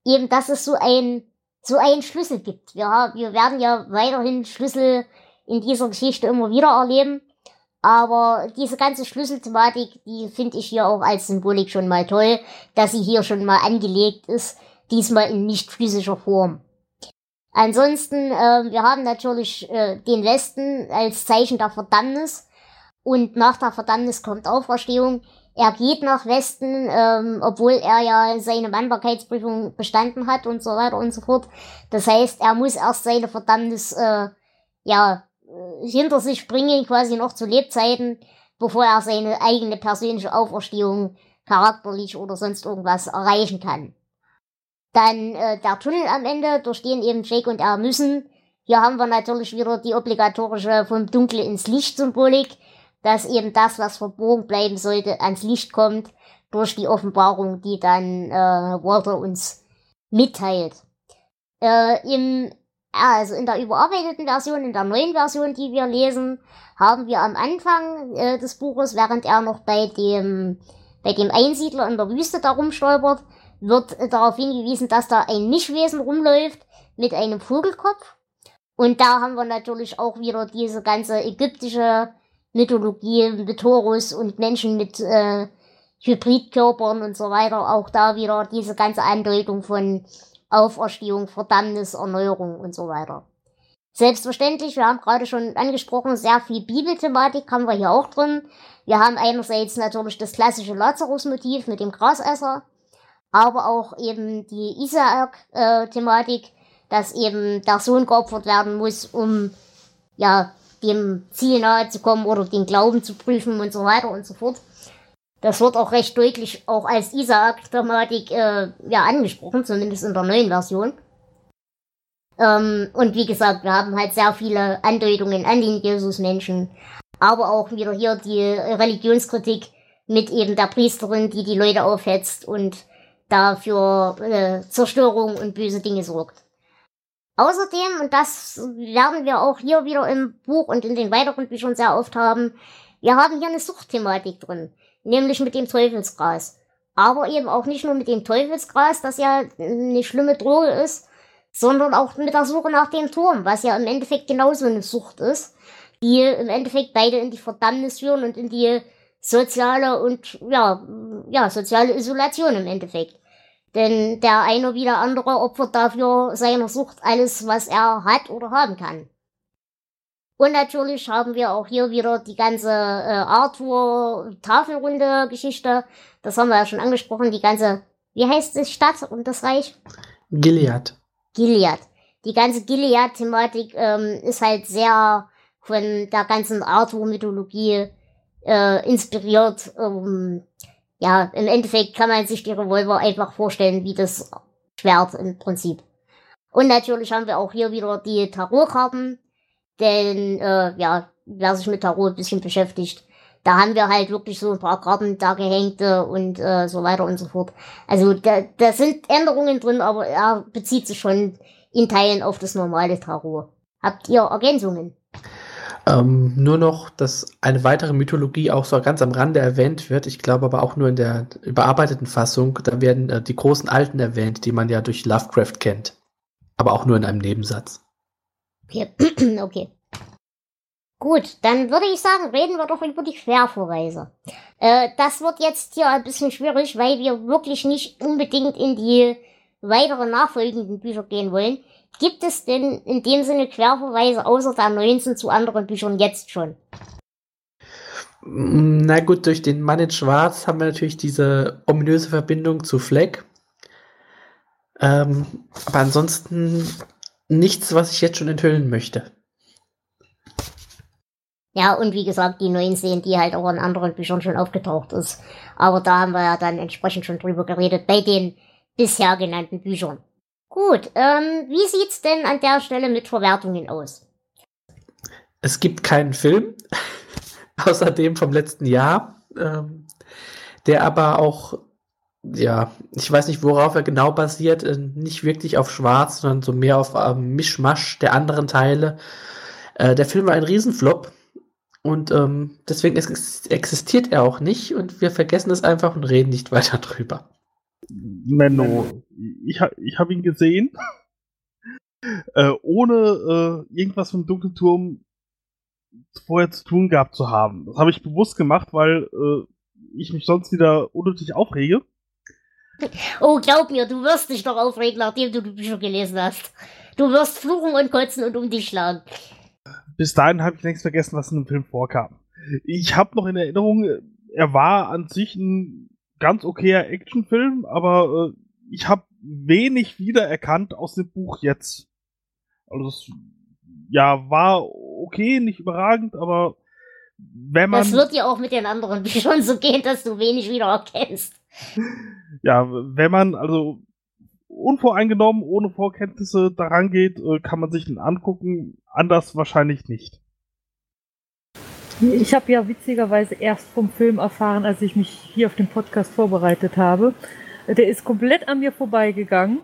Eben, dass es so ein, so einen Schlüssel gibt. Wir, wir werden ja weiterhin Schlüssel in dieser Geschichte immer wieder erleben. Aber diese ganze Schlüsselthematik, die finde ich hier auch als Symbolik schon mal toll, dass sie hier schon mal angelegt ist, diesmal in nicht physischer Form. Ansonsten, äh, wir haben natürlich äh, den Westen als Zeichen der Verdammnis und nach der Verdammnis kommt Auferstehung. Er geht nach Westen, ähm, obwohl er ja seine Mannbarkeitsprüfung bestanden hat und so weiter und so fort. Das heißt, er muss erst seine Verdammnis äh, ja hinter sich bringen, quasi noch zu Lebzeiten, bevor er seine eigene persönliche Auferstehung charakterlich oder sonst irgendwas erreichen kann. Dann äh, der Tunnel am Ende, durch den eben Jake und er müssen, Hier haben wir natürlich wieder die obligatorische vom Dunkel ins Licht Symbolik, dass eben das, was verborgen bleiben sollte, ans Licht kommt durch die Offenbarung, die dann äh, Walter uns mitteilt. Äh, Im also in der überarbeiteten Version, in der neuen Version, die wir lesen, haben wir am Anfang äh, des Buches, während er noch bei dem, bei dem Einsiedler in der Wüste darum stolpert, wird darauf hingewiesen, dass da ein Mischwesen rumläuft mit einem Vogelkopf. Und da haben wir natürlich auch wieder diese ganze ägyptische Mythologie mit Horus und Menschen mit äh, Hybridkörpern und so weiter. Auch da wieder diese ganze Andeutung von Auferstehung, Verdammnis, Erneuerung und so weiter. Selbstverständlich, wir haben gerade schon angesprochen, sehr viel Bibelthematik haben wir hier auch drin. Wir haben einerseits natürlich das klassische Lazarus-Motiv mit dem Grasesser, aber auch eben die Isaak-Thematik, dass eben der Sohn geopfert werden muss, um ja dem Ziel nahe zu kommen oder den Glauben zu prüfen und so weiter und so fort. Das wird auch recht deutlich auch als Isaac-Thematik äh, ja, angesprochen, zumindest in der neuen Version. Ähm, und wie gesagt, wir haben halt sehr viele Andeutungen an den Jesus-Menschen, aber auch wieder hier die Religionskritik mit eben der Priesterin, die die Leute aufhetzt und dafür äh, Zerstörung und böse Dinge sorgt. Außerdem, und das werden wir auch hier wieder im Buch und in den weiteren Büchern sehr oft haben, wir haben hier eine Suchtthematik drin nämlich mit dem Teufelsgras. Aber eben auch nicht nur mit dem Teufelsgras, das ja eine schlimme Droge ist, sondern auch mit der Suche nach dem Turm, was ja im Endeffekt genauso eine Sucht ist, die im Endeffekt beide in die Verdammnis führen und in die soziale und ja, ja, soziale Isolation im Endeffekt. Denn der eine wie der andere opfert dafür seiner Sucht alles, was er hat oder haben kann. Und natürlich haben wir auch hier wieder die ganze äh, Arthur-Tafelrunde-Geschichte. Das haben wir ja schon angesprochen. Die ganze, wie heißt die Stadt und das Reich? Gilead. Gilead. Die ganze Gilead-Thematik ähm, ist halt sehr von der ganzen Arthur-Mythologie äh, inspiriert. Ähm, ja, im Endeffekt kann man sich die Revolver einfach vorstellen wie das Schwert im Prinzip. Und natürlich haben wir auch hier wieder die Tarotkarten denn, äh, ja, wer sich mit Tarot ein bisschen beschäftigt, da haben wir halt wirklich so ein paar Karten da gehängte und äh, so weiter und so fort. Also da, da sind Änderungen drin, aber er bezieht sich schon in Teilen auf das normale Tarot. Habt ihr Ergänzungen? Ähm, nur noch, dass eine weitere Mythologie auch so ganz am Rande erwähnt wird. Ich glaube aber auch nur in der überarbeiteten Fassung. Da werden äh, die großen Alten erwähnt, die man ja durch Lovecraft kennt. Aber auch nur in einem Nebensatz. Okay. okay. Gut, dann würde ich sagen, reden wir doch über die Querverweise. Äh, das wird jetzt hier ein bisschen schwierig, weil wir wirklich nicht unbedingt in die weiteren nachfolgenden Bücher gehen wollen. Gibt es denn in dem Sinne Querverweise außer der 19 zu anderen Büchern jetzt schon? Na gut, durch den Mann in Schwarz haben wir natürlich diese ominöse Verbindung zu Fleck. Ähm, aber ansonsten nichts, was ich jetzt schon enthüllen möchte. Ja, und wie gesagt, die 19, die halt auch in anderen Büchern schon aufgetaucht ist. Aber da haben wir ja dann entsprechend schon drüber geredet bei den bisher genannten Büchern. Gut, ähm, wie sieht's denn an der Stelle mit Verwertungen aus? Es gibt keinen Film, außer dem vom letzten Jahr, ähm, der aber auch ja, ich weiß nicht, worauf er genau basiert, äh, nicht wirklich auf Schwarz, sondern so mehr auf ähm, Mischmasch der anderen Teile. Äh, der Film war ein Riesenflop und ähm, deswegen existiert er auch nicht und wir vergessen es einfach und reden nicht weiter drüber. Menno, ich, ha ich habe ihn gesehen, äh, ohne äh, irgendwas dem Dunkelturm vorher zu tun gehabt zu haben. Das habe ich bewusst gemacht, weil äh, ich mich sonst wieder unnötig aufrege. Oh, glaub mir, du wirst dich doch aufregen, nachdem du die Bücher gelesen hast. Du wirst fluchen und kotzen und um dich schlagen. Bis dahin habe ich längst vergessen, was in dem Film vorkam. Ich habe noch in Erinnerung, er war an sich ein ganz okayer Actionfilm, aber äh, ich habe wenig wiedererkannt aus dem Buch jetzt. Also es, ja, war okay, nicht überragend, aber wenn man. Das wird ja auch mit den anderen Büchern so gehen, dass du wenig wiedererkennst ja, wenn man also unvoreingenommen, ohne Vorkenntnisse daran geht, äh, kann man sich den angucken. Anders wahrscheinlich nicht. Ich habe ja witzigerweise erst vom Film erfahren, als ich mich hier auf den Podcast vorbereitet habe. Der ist komplett an mir vorbeigegangen.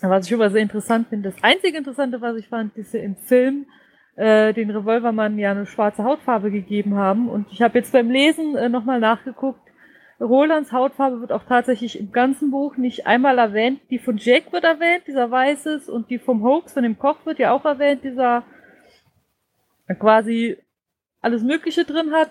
Was ich mal sehr interessant finde. Das einzige Interessante, was ich fand, ist im Film äh, den Revolvermann ja eine schwarze Hautfarbe gegeben haben. Und ich habe jetzt beim Lesen äh, nochmal nachgeguckt. Rolands Hautfarbe wird auch tatsächlich im ganzen Buch nicht einmal erwähnt. Die von Jack wird erwähnt, dieser Weißes, und die vom Hoax, von dem Koch wird ja auch erwähnt, dieser quasi alles Mögliche drin hat,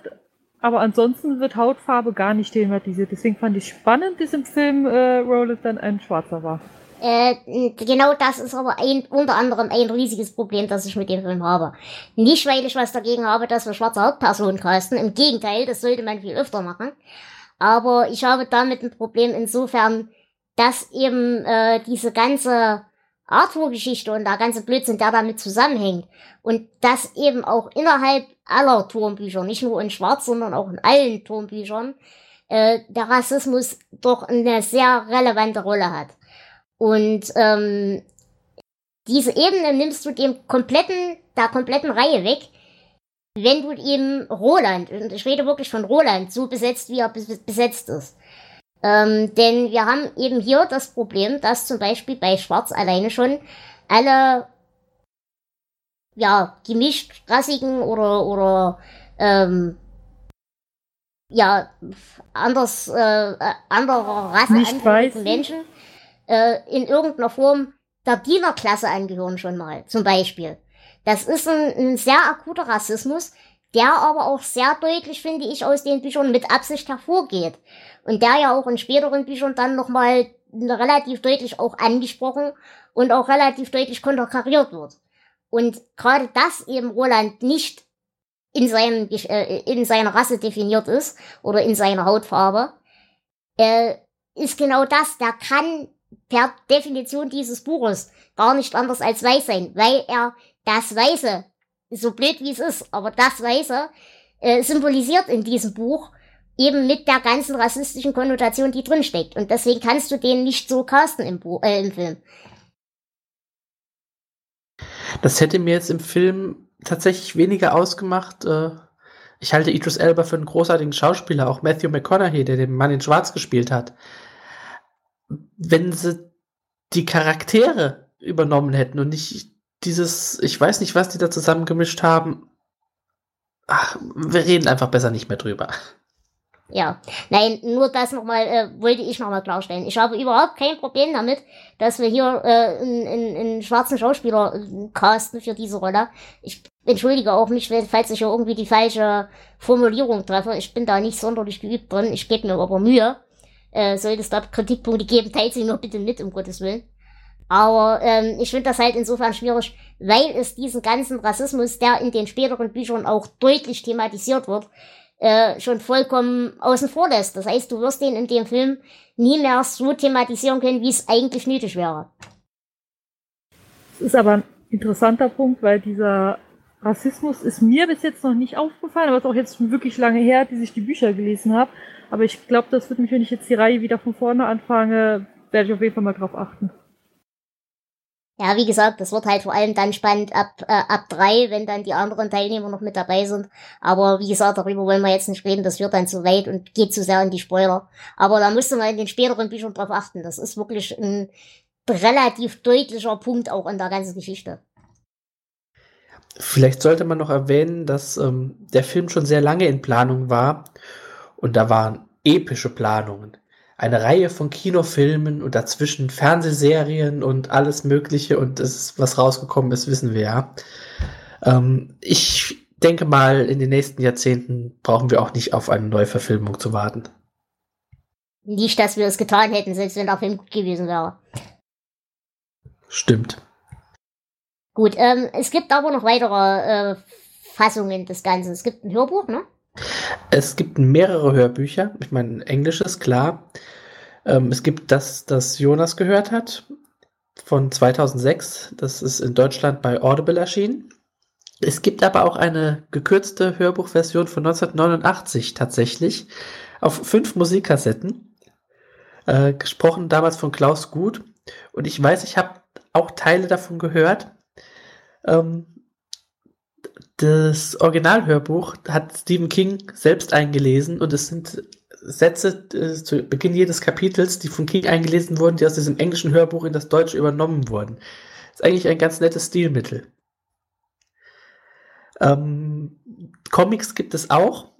aber ansonsten wird Hautfarbe gar nicht thematisiert. Deswegen fand ich spannend, dass im Film äh, Roland dann ein Schwarzer war. Äh, genau das ist aber ein, unter anderem ein riesiges Problem, das ich mit dem Film habe. Nicht, weil ich was dagegen habe, dass wir schwarze Hauptpersonen casten. Im Gegenteil, das sollte man viel öfter machen. Aber ich habe damit ein Problem insofern, dass eben äh, diese ganze Arthur-Geschichte und der ganze Blödsinn, der damit zusammenhängt. Und das eben auch innerhalb aller Turmbücher, nicht nur in Schwarz, sondern auch in allen Turmbüchern, äh, der Rassismus doch eine sehr relevante Rolle hat. Und ähm, diese Ebene nimmst du dem kompletten, der kompletten Reihe weg, wenn du eben Roland, und ich rede wirklich von Roland, so besetzt, wie er besetzt ist. Ähm, denn wir haben eben hier das Problem, dass zum Beispiel bei Schwarz alleine schon alle ja, gemischt rassigen oder, oder ähm, ja, anders, äh, anderer Rasse angehörigen Menschen äh, in irgendeiner Form der Dienerklasse angehören schon mal, zum Beispiel. Das ist ein, ein sehr akuter Rassismus, der aber auch sehr deutlich, finde ich, aus den Büchern mit Absicht hervorgeht. Und der ja auch in späteren Büchern dann nochmal relativ deutlich auch angesprochen und auch relativ deutlich konterkariert wird. Und gerade das eben Roland nicht in, seinen, äh, in seiner Rasse definiert ist oder in seiner Hautfarbe, äh, ist genau das. Der kann per Definition dieses Buches gar nicht anders als weiß sein, weil er das Weiße, so blöd wie es ist, aber das Weiße äh, symbolisiert in diesem Buch eben mit der ganzen rassistischen Konnotation, die drinsteckt. Und deswegen kannst du den nicht so casten im, Buch, äh, im Film. Das hätte mir jetzt im Film tatsächlich weniger ausgemacht. Äh, ich halte Idris Elba für einen großartigen Schauspieler, auch Matthew McConaughey, der den Mann in Schwarz gespielt hat. Wenn sie die Charaktere übernommen hätten und nicht dieses, ich weiß nicht, was die da zusammengemischt haben. Ach, wir reden einfach besser nicht mehr drüber. Ja, nein, nur das nochmal, äh, wollte ich nochmal klarstellen. Ich habe überhaupt kein Problem damit, dass wir hier äh, einen, einen, schwarzen Schauspieler äh, casten für diese Rolle. Ich entschuldige auch mich, falls ich hier irgendwie die falsche Formulierung treffe. Ich bin da nicht sonderlich geübt drin. Ich gebe mir aber Mühe. Äh, sollte es da Kritikpunkte geben, teilt sie mir bitte mit, um Gottes Willen. Aber ähm, ich finde das halt insofern schwierig, weil es diesen ganzen Rassismus, der in den späteren Büchern auch deutlich thematisiert wird, äh, schon vollkommen außen vor lässt. Das heißt, du wirst den in dem Film nie mehr so thematisieren können, wie es eigentlich nötig wäre. Das ist aber ein interessanter Punkt, weil dieser Rassismus ist mir bis jetzt noch nicht aufgefallen, aber es ist auch jetzt wirklich lange her, dass ich die Bücher gelesen habe. Aber ich glaube, das wird mich, wenn ich jetzt die Reihe wieder von vorne anfange, werde ich auf jeden Fall mal drauf achten. Ja, wie gesagt, das wird halt vor allem dann spannend ab, äh, ab drei, wenn dann die anderen Teilnehmer noch mit dabei sind. Aber wie gesagt, darüber wollen wir jetzt nicht reden, das wird dann zu weit und geht zu sehr in die Spoiler. Aber da musste man in den späteren Büchern drauf achten. Das ist wirklich ein relativ deutlicher Punkt auch in der ganzen Geschichte. Vielleicht sollte man noch erwähnen, dass ähm, der Film schon sehr lange in Planung war und da waren epische Planungen eine Reihe von Kinofilmen und dazwischen Fernsehserien und alles Mögliche und das, was rausgekommen ist, wissen wir ja. Ähm, ich denke mal, in den nächsten Jahrzehnten brauchen wir auch nicht auf eine Neuverfilmung zu warten. Nicht, dass wir es getan hätten, selbst wenn der Film gut gewesen wäre. Stimmt. Gut, ähm, es gibt aber noch weitere äh, Fassungen des Ganzen. Es gibt ein Hörbuch, ne? Es gibt mehrere Hörbücher. Ich meine, Englisch ist klar. Ähm, es gibt das, das Jonas gehört hat, von 2006. Das ist in Deutschland bei Audible erschienen. Es gibt aber auch eine gekürzte Hörbuchversion von 1989 tatsächlich auf fünf Musikkassetten. Äh, gesprochen damals von Klaus Gut. Und ich weiß, ich habe auch Teile davon gehört. Ähm, das Originalhörbuch hat Stephen King selbst eingelesen und es sind Sätze äh, zu Beginn jedes Kapitels, die von King eingelesen wurden, die aus diesem englischen Hörbuch in das Deutsche übernommen wurden. ist eigentlich ein ganz nettes Stilmittel. Ähm, Comics gibt es auch,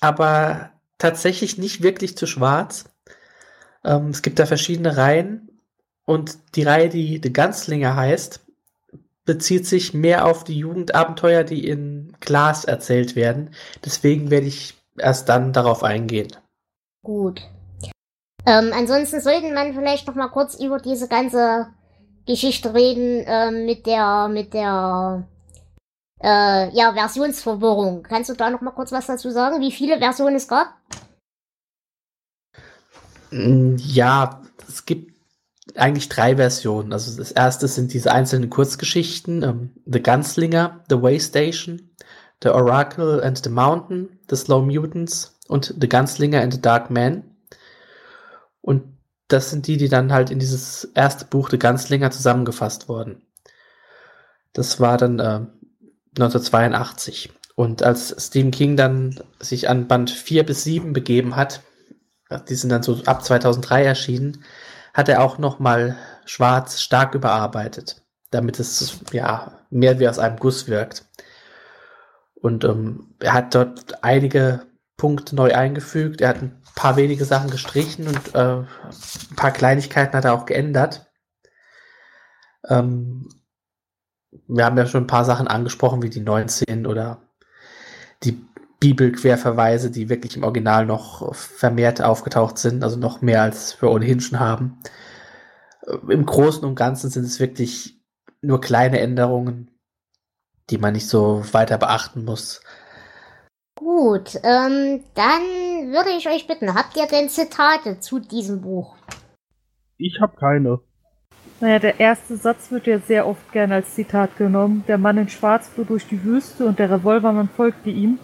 aber tatsächlich nicht wirklich zu schwarz. Ähm, es gibt da verschiedene Reihen und die Reihe, die The Ganzlinger heißt, bezieht sich mehr auf die Jugendabenteuer, die in Glas erzählt werden. Deswegen werde ich erst dann darauf eingehen. Gut. Ähm, ansonsten sollten man vielleicht noch mal kurz über diese ganze Geschichte reden ähm, mit der mit der äh, ja Versionsverwirrung. Kannst du da noch mal kurz was dazu sagen, wie viele Versionen es gab? Mm, ja, es gibt eigentlich drei Versionen. Also das erste sind diese einzelnen Kurzgeschichten, ähm, The Gunslinger, The Waystation, The Oracle and the Mountain, The Slow Mutants und The Gunslinger and the Dark Man. Und das sind die, die dann halt in dieses erste Buch The Gunslinger zusammengefasst wurden. Das war dann äh, 1982. Und als Stephen King dann sich an Band 4 bis 7 begeben hat, die sind dann so ab 2003 erschienen, hat er auch noch mal schwarz stark überarbeitet, damit es ja mehr wie aus einem Guss wirkt. Und ähm, er hat dort einige Punkte neu eingefügt. Er hat ein paar wenige Sachen gestrichen und äh, ein paar Kleinigkeiten hat er auch geändert. Ähm, wir haben ja schon ein paar Sachen angesprochen, wie die 19 oder die Bibelquerverweise, die wirklich im Original noch vermehrt aufgetaucht sind, also noch mehr als wir ohnehin schon haben. Im Großen und Ganzen sind es wirklich nur kleine Änderungen, die man nicht so weiter beachten muss. Gut, ähm, dann würde ich euch bitten, habt ihr denn Zitate zu diesem Buch? Ich habe keine. Naja, der erste Satz wird ja sehr oft gerne als Zitat genommen. Der Mann in Schwarz fuhr durch die Wüste und der Revolvermann folgte ihm.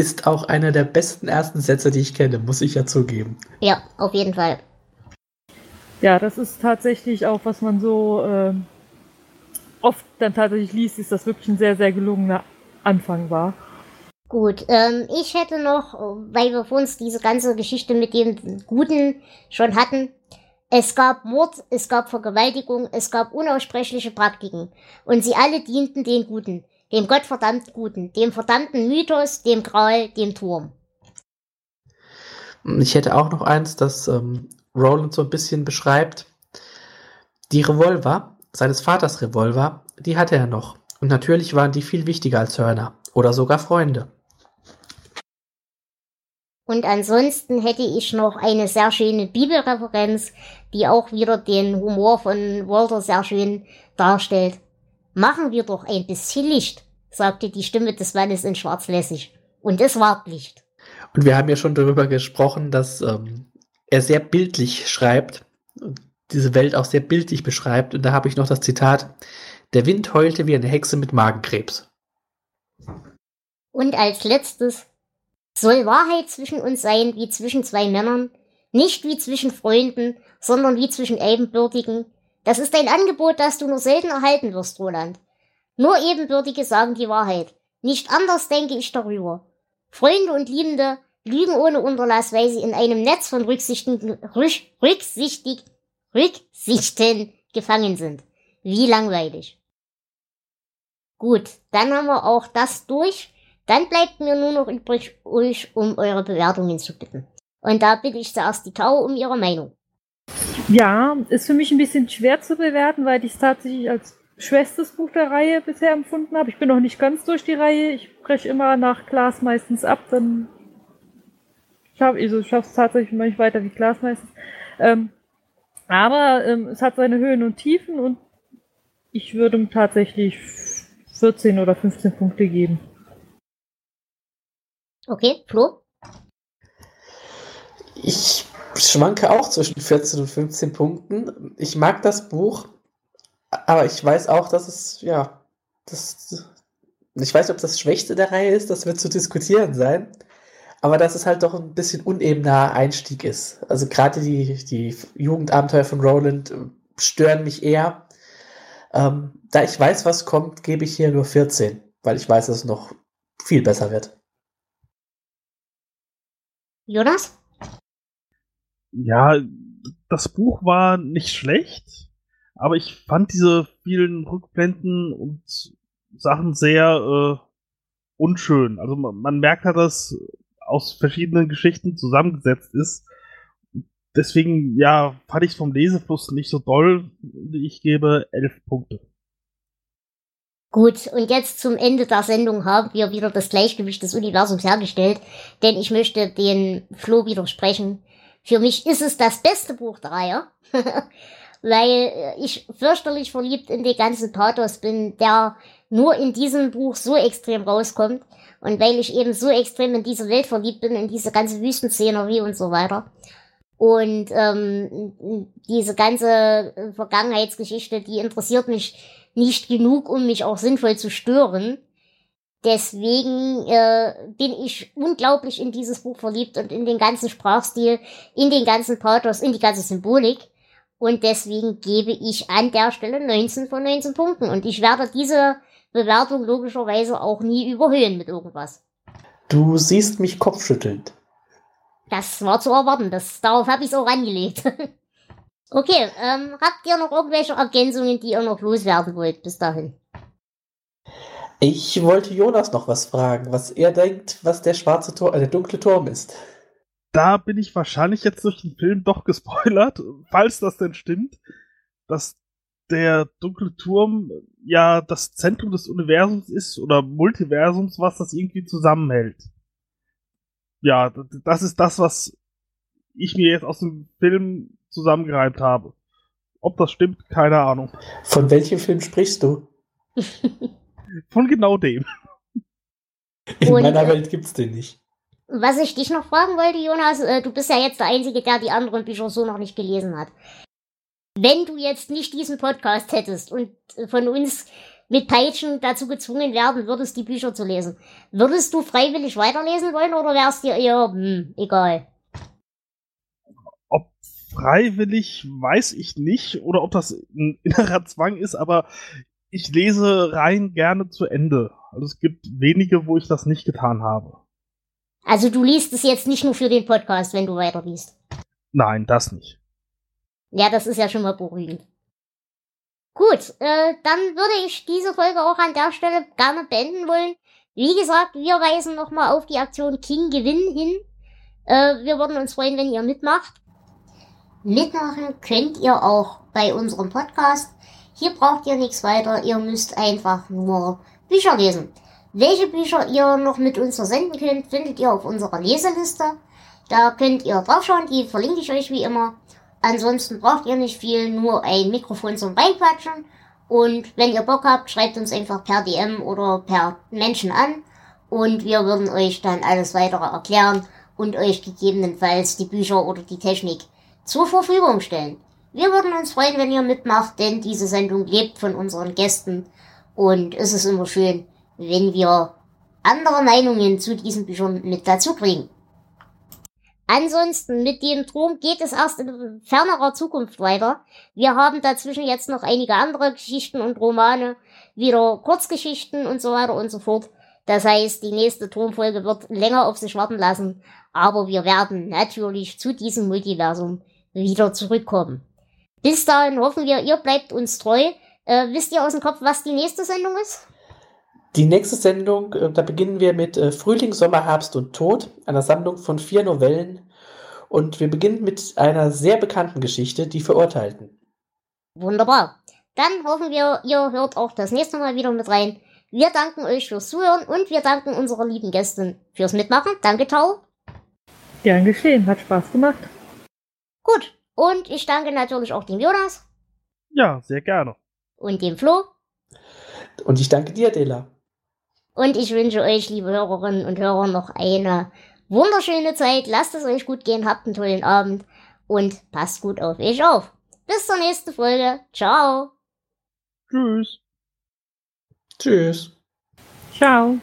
Ist auch einer der besten ersten Sätze, die ich kenne, muss ich ja zugeben. Ja, auf jeden Fall. Ja, das ist tatsächlich auch, was man so äh, oft dann tatsächlich liest, ist das wirklich ein sehr, sehr gelungener Anfang war. Gut, ähm, ich hätte noch, weil wir vor uns diese ganze Geschichte mit dem Guten schon hatten, es gab Mord, es gab Vergewaltigung, es gab unaussprechliche Praktiken. Und sie alle dienten den Guten, dem Gottverdammt Guten, dem verdammten Mythos, dem Gral, dem Turm. Ich hätte auch noch eins, das ähm, Roland so ein bisschen beschreibt. Die Revolver, seines Vaters Revolver, die hatte er noch. Und natürlich waren die viel wichtiger als Hörner oder sogar Freunde. Und ansonsten hätte ich noch eine sehr schöne Bibelreferenz, die auch wieder den Humor von Walter sehr schön darstellt. Machen wir doch ein bisschen Licht, sagte die Stimme des Mannes in Schwarz lässig. Und es war Licht. Und wir haben ja schon darüber gesprochen, dass ähm, er sehr bildlich schreibt und diese Welt auch sehr bildlich beschreibt. Und da habe ich noch das Zitat, der Wind heulte wie eine Hexe mit Magenkrebs. Und als letztes, soll Wahrheit zwischen uns sein wie zwischen zwei Männern, nicht wie zwischen Freunden, sondern wie zwischen Ebenbürtigen. Das ist ein Angebot, das du nur selten erhalten wirst, Roland. Nur Ebenbürtige sagen die Wahrheit. Nicht anders denke ich darüber. Freunde und Liebende lügen ohne Unterlass, weil sie in einem Netz von Rücksichten, rück, rücksichtig, Rücksichten gefangen sind. Wie langweilig. Gut, dann haben wir auch das durch. Dann bleibt mir nur noch übrig, euch um eure Bewertungen zu bitten. Und da bitte ich zuerst die Tau um ihre Meinung. Ja, ist für mich ein bisschen schwer zu bewerten, weil ich es tatsächlich als schwächstes Buch der Reihe bisher empfunden habe. Ich bin noch nicht ganz durch die Reihe. Ich breche immer nach Glas meistens ab, dann schaffe also ich es tatsächlich nicht weiter wie Glas meistens. Ähm, aber ähm, es hat seine Höhen und Tiefen und ich würde ihm tatsächlich 14 oder 15 Punkte geben. Okay, Flo? Ich schwanke auch zwischen 14 und 15 Punkten. Ich mag das Buch, aber ich weiß auch, dass es, ja, das, ich weiß ob das Schwächste der Reihe ist, das wird zu diskutieren sein. aber dass es halt doch ein bisschen unebener Einstieg ist. Also gerade die, die Jugendabenteuer von Roland äh, stören mich eher. Ähm, da ich weiß, was kommt, gebe ich hier nur 14, weil ich weiß, dass es noch viel besser wird. Jonas? Ja, das Buch war nicht schlecht, aber ich fand diese vielen Rückblenden und Sachen sehr äh, unschön. Also man, man merkt halt, dass aus verschiedenen Geschichten zusammengesetzt ist. Deswegen, ja, fand ich vom Lesefluss nicht so doll. Ich gebe elf Punkte. Gut, und jetzt zum Ende der Sendung haben wir wieder das Gleichgewicht des Universums hergestellt, denn ich möchte den Flo widersprechen. Für mich ist es das beste Buch der Reihe, weil ich fürchterlich verliebt in den ganzen Pathos bin, der nur in diesem Buch so extrem rauskommt und weil ich eben so extrem in diese Welt verliebt bin, in diese ganze Wüstenszenerie und so weiter. Und ähm, diese ganze Vergangenheitsgeschichte, die interessiert mich nicht genug, um mich auch sinnvoll zu stören. Deswegen äh, bin ich unglaublich in dieses Buch verliebt und in den ganzen Sprachstil, in den ganzen Pathos, in die ganze Symbolik. Und deswegen gebe ich an der Stelle 19 von 19 Punkten. Und ich werde diese Bewertung logischerweise auch nie überhöhen mit irgendwas. Du siehst mich kopfschüttelnd. Das war zu erwarten. Das, darauf habe ich es auch angelegt. okay, ähm, habt ihr noch irgendwelche Ergänzungen, die ihr noch loswerden wollt bis dahin? Ich wollte Jonas noch was fragen, was er denkt, was der schwarze Tor, äh, der dunkle Turm ist. Da bin ich wahrscheinlich jetzt durch den Film doch gespoilert, falls das denn stimmt, dass der dunkle Turm ja das Zentrum des Universums ist oder Multiversums, was das irgendwie zusammenhält. Ja, das ist das, was ich mir jetzt aus dem Film zusammengereimt habe. Ob das stimmt, keine Ahnung. Von welchem Film sprichst du? Von genau dem. In Und, meiner äh, Welt gibt's den nicht. Was ich dich noch fragen wollte, Jonas, äh, du bist ja jetzt der Einzige, der die anderen Bücher so noch nicht gelesen hat. Wenn du jetzt nicht diesen Podcast hättest und äh, von uns mit Peitschen dazu gezwungen werden würdest, die Bücher zu lesen, würdest du freiwillig weiterlesen wollen oder wärst dir eher, hm, egal? Ob freiwillig, weiß ich nicht, oder ob das ein innerer Zwang ist, aber ich lese rein gerne zu Ende. Also es gibt wenige, wo ich das nicht getan habe. Also du liest es jetzt nicht nur für den Podcast, wenn du weiterliest. Nein, das nicht. Ja, das ist ja schon mal beruhigend. Gut, äh, dann würde ich diese Folge auch an der Stelle gerne beenden wollen. Wie gesagt, wir weisen nochmal auf die Aktion King Gewinn hin. Äh, wir würden uns freuen, wenn ihr mitmacht. Mitmachen könnt ihr auch bei unserem Podcast. Hier braucht ihr nichts weiter. Ihr müsst einfach nur Bücher lesen. Welche Bücher ihr noch mit uns versenden könnt, findet ihr auf unserer Leseliste. Da könnt ihr draufschauen, die verlinke ich euch wie immer. Ansonsten braucht ihr nicht viel, nur ein Mikrofon zum Reinquatschen. Und wenn ihr Bock habt, schreibt uns einfach per DM oder per Menschen an. Und wir würden euch dann alles weitere erklären und euch gegebenenfalls die Bücher oder die Technik zur Verfügung stellen. Wir würden uns freuen, wenn ihr mitmacht, denn diese Sendung lebt von unseren Gästen. Und es ist immer schön, wenn wir andere Meinungen zu diesen Büchern mit dazu kriegen. Ansonsten mit dem Turm geht es erst in fernerer Zukunft weiter. Wir haben dazwischen jetzt noch einige andere Geschichten und Romane, wieder Kurzgeschichten und so weiter und so fort. Das heißt, die nächste Turmfolge wird länger auf sich warten lassen, aber wir werden natürlich zu diesem Multiversum wieder zurückkommen. Bis dahin hoffen wir, ihr bleibt uns treu. Äh, wisst ihr aus dem Kopf, was die nächste Sendung ist? Die nächste Sendung, äh, da beginnen wir mit äh, Frühling, Sommer, Herbst und Tod, einer Sammlung von vier Novellen. Und wir beginnen mit einer sehr bekannten Geschichte, Die Verurteilten. Wunderbar. Dann hoffen wir, ihr hört auch das nächste Mal wieder mit rein. Wir danken euch fürs Zuhören und wir danken unserer lieben Gästin fürs Mitmachen. Danke, Tau. Gern geschehen, hat Spaß gemacht. Gut. Und ich danke natürlich auch dem Jonas Ja, sehr gerne. und dem Flo. Und ich danke dir, Dela. Und ich wünsche euch, liebe Hörerinnen und Hörer, noch eine wunderschöne Zeit. Lasst es euch gut gehen, habt einen tollen Abend und passt gut auf euch auf. Bis zur nächsten Folge. Ciao. Tschüss. Tschüss. Ciao.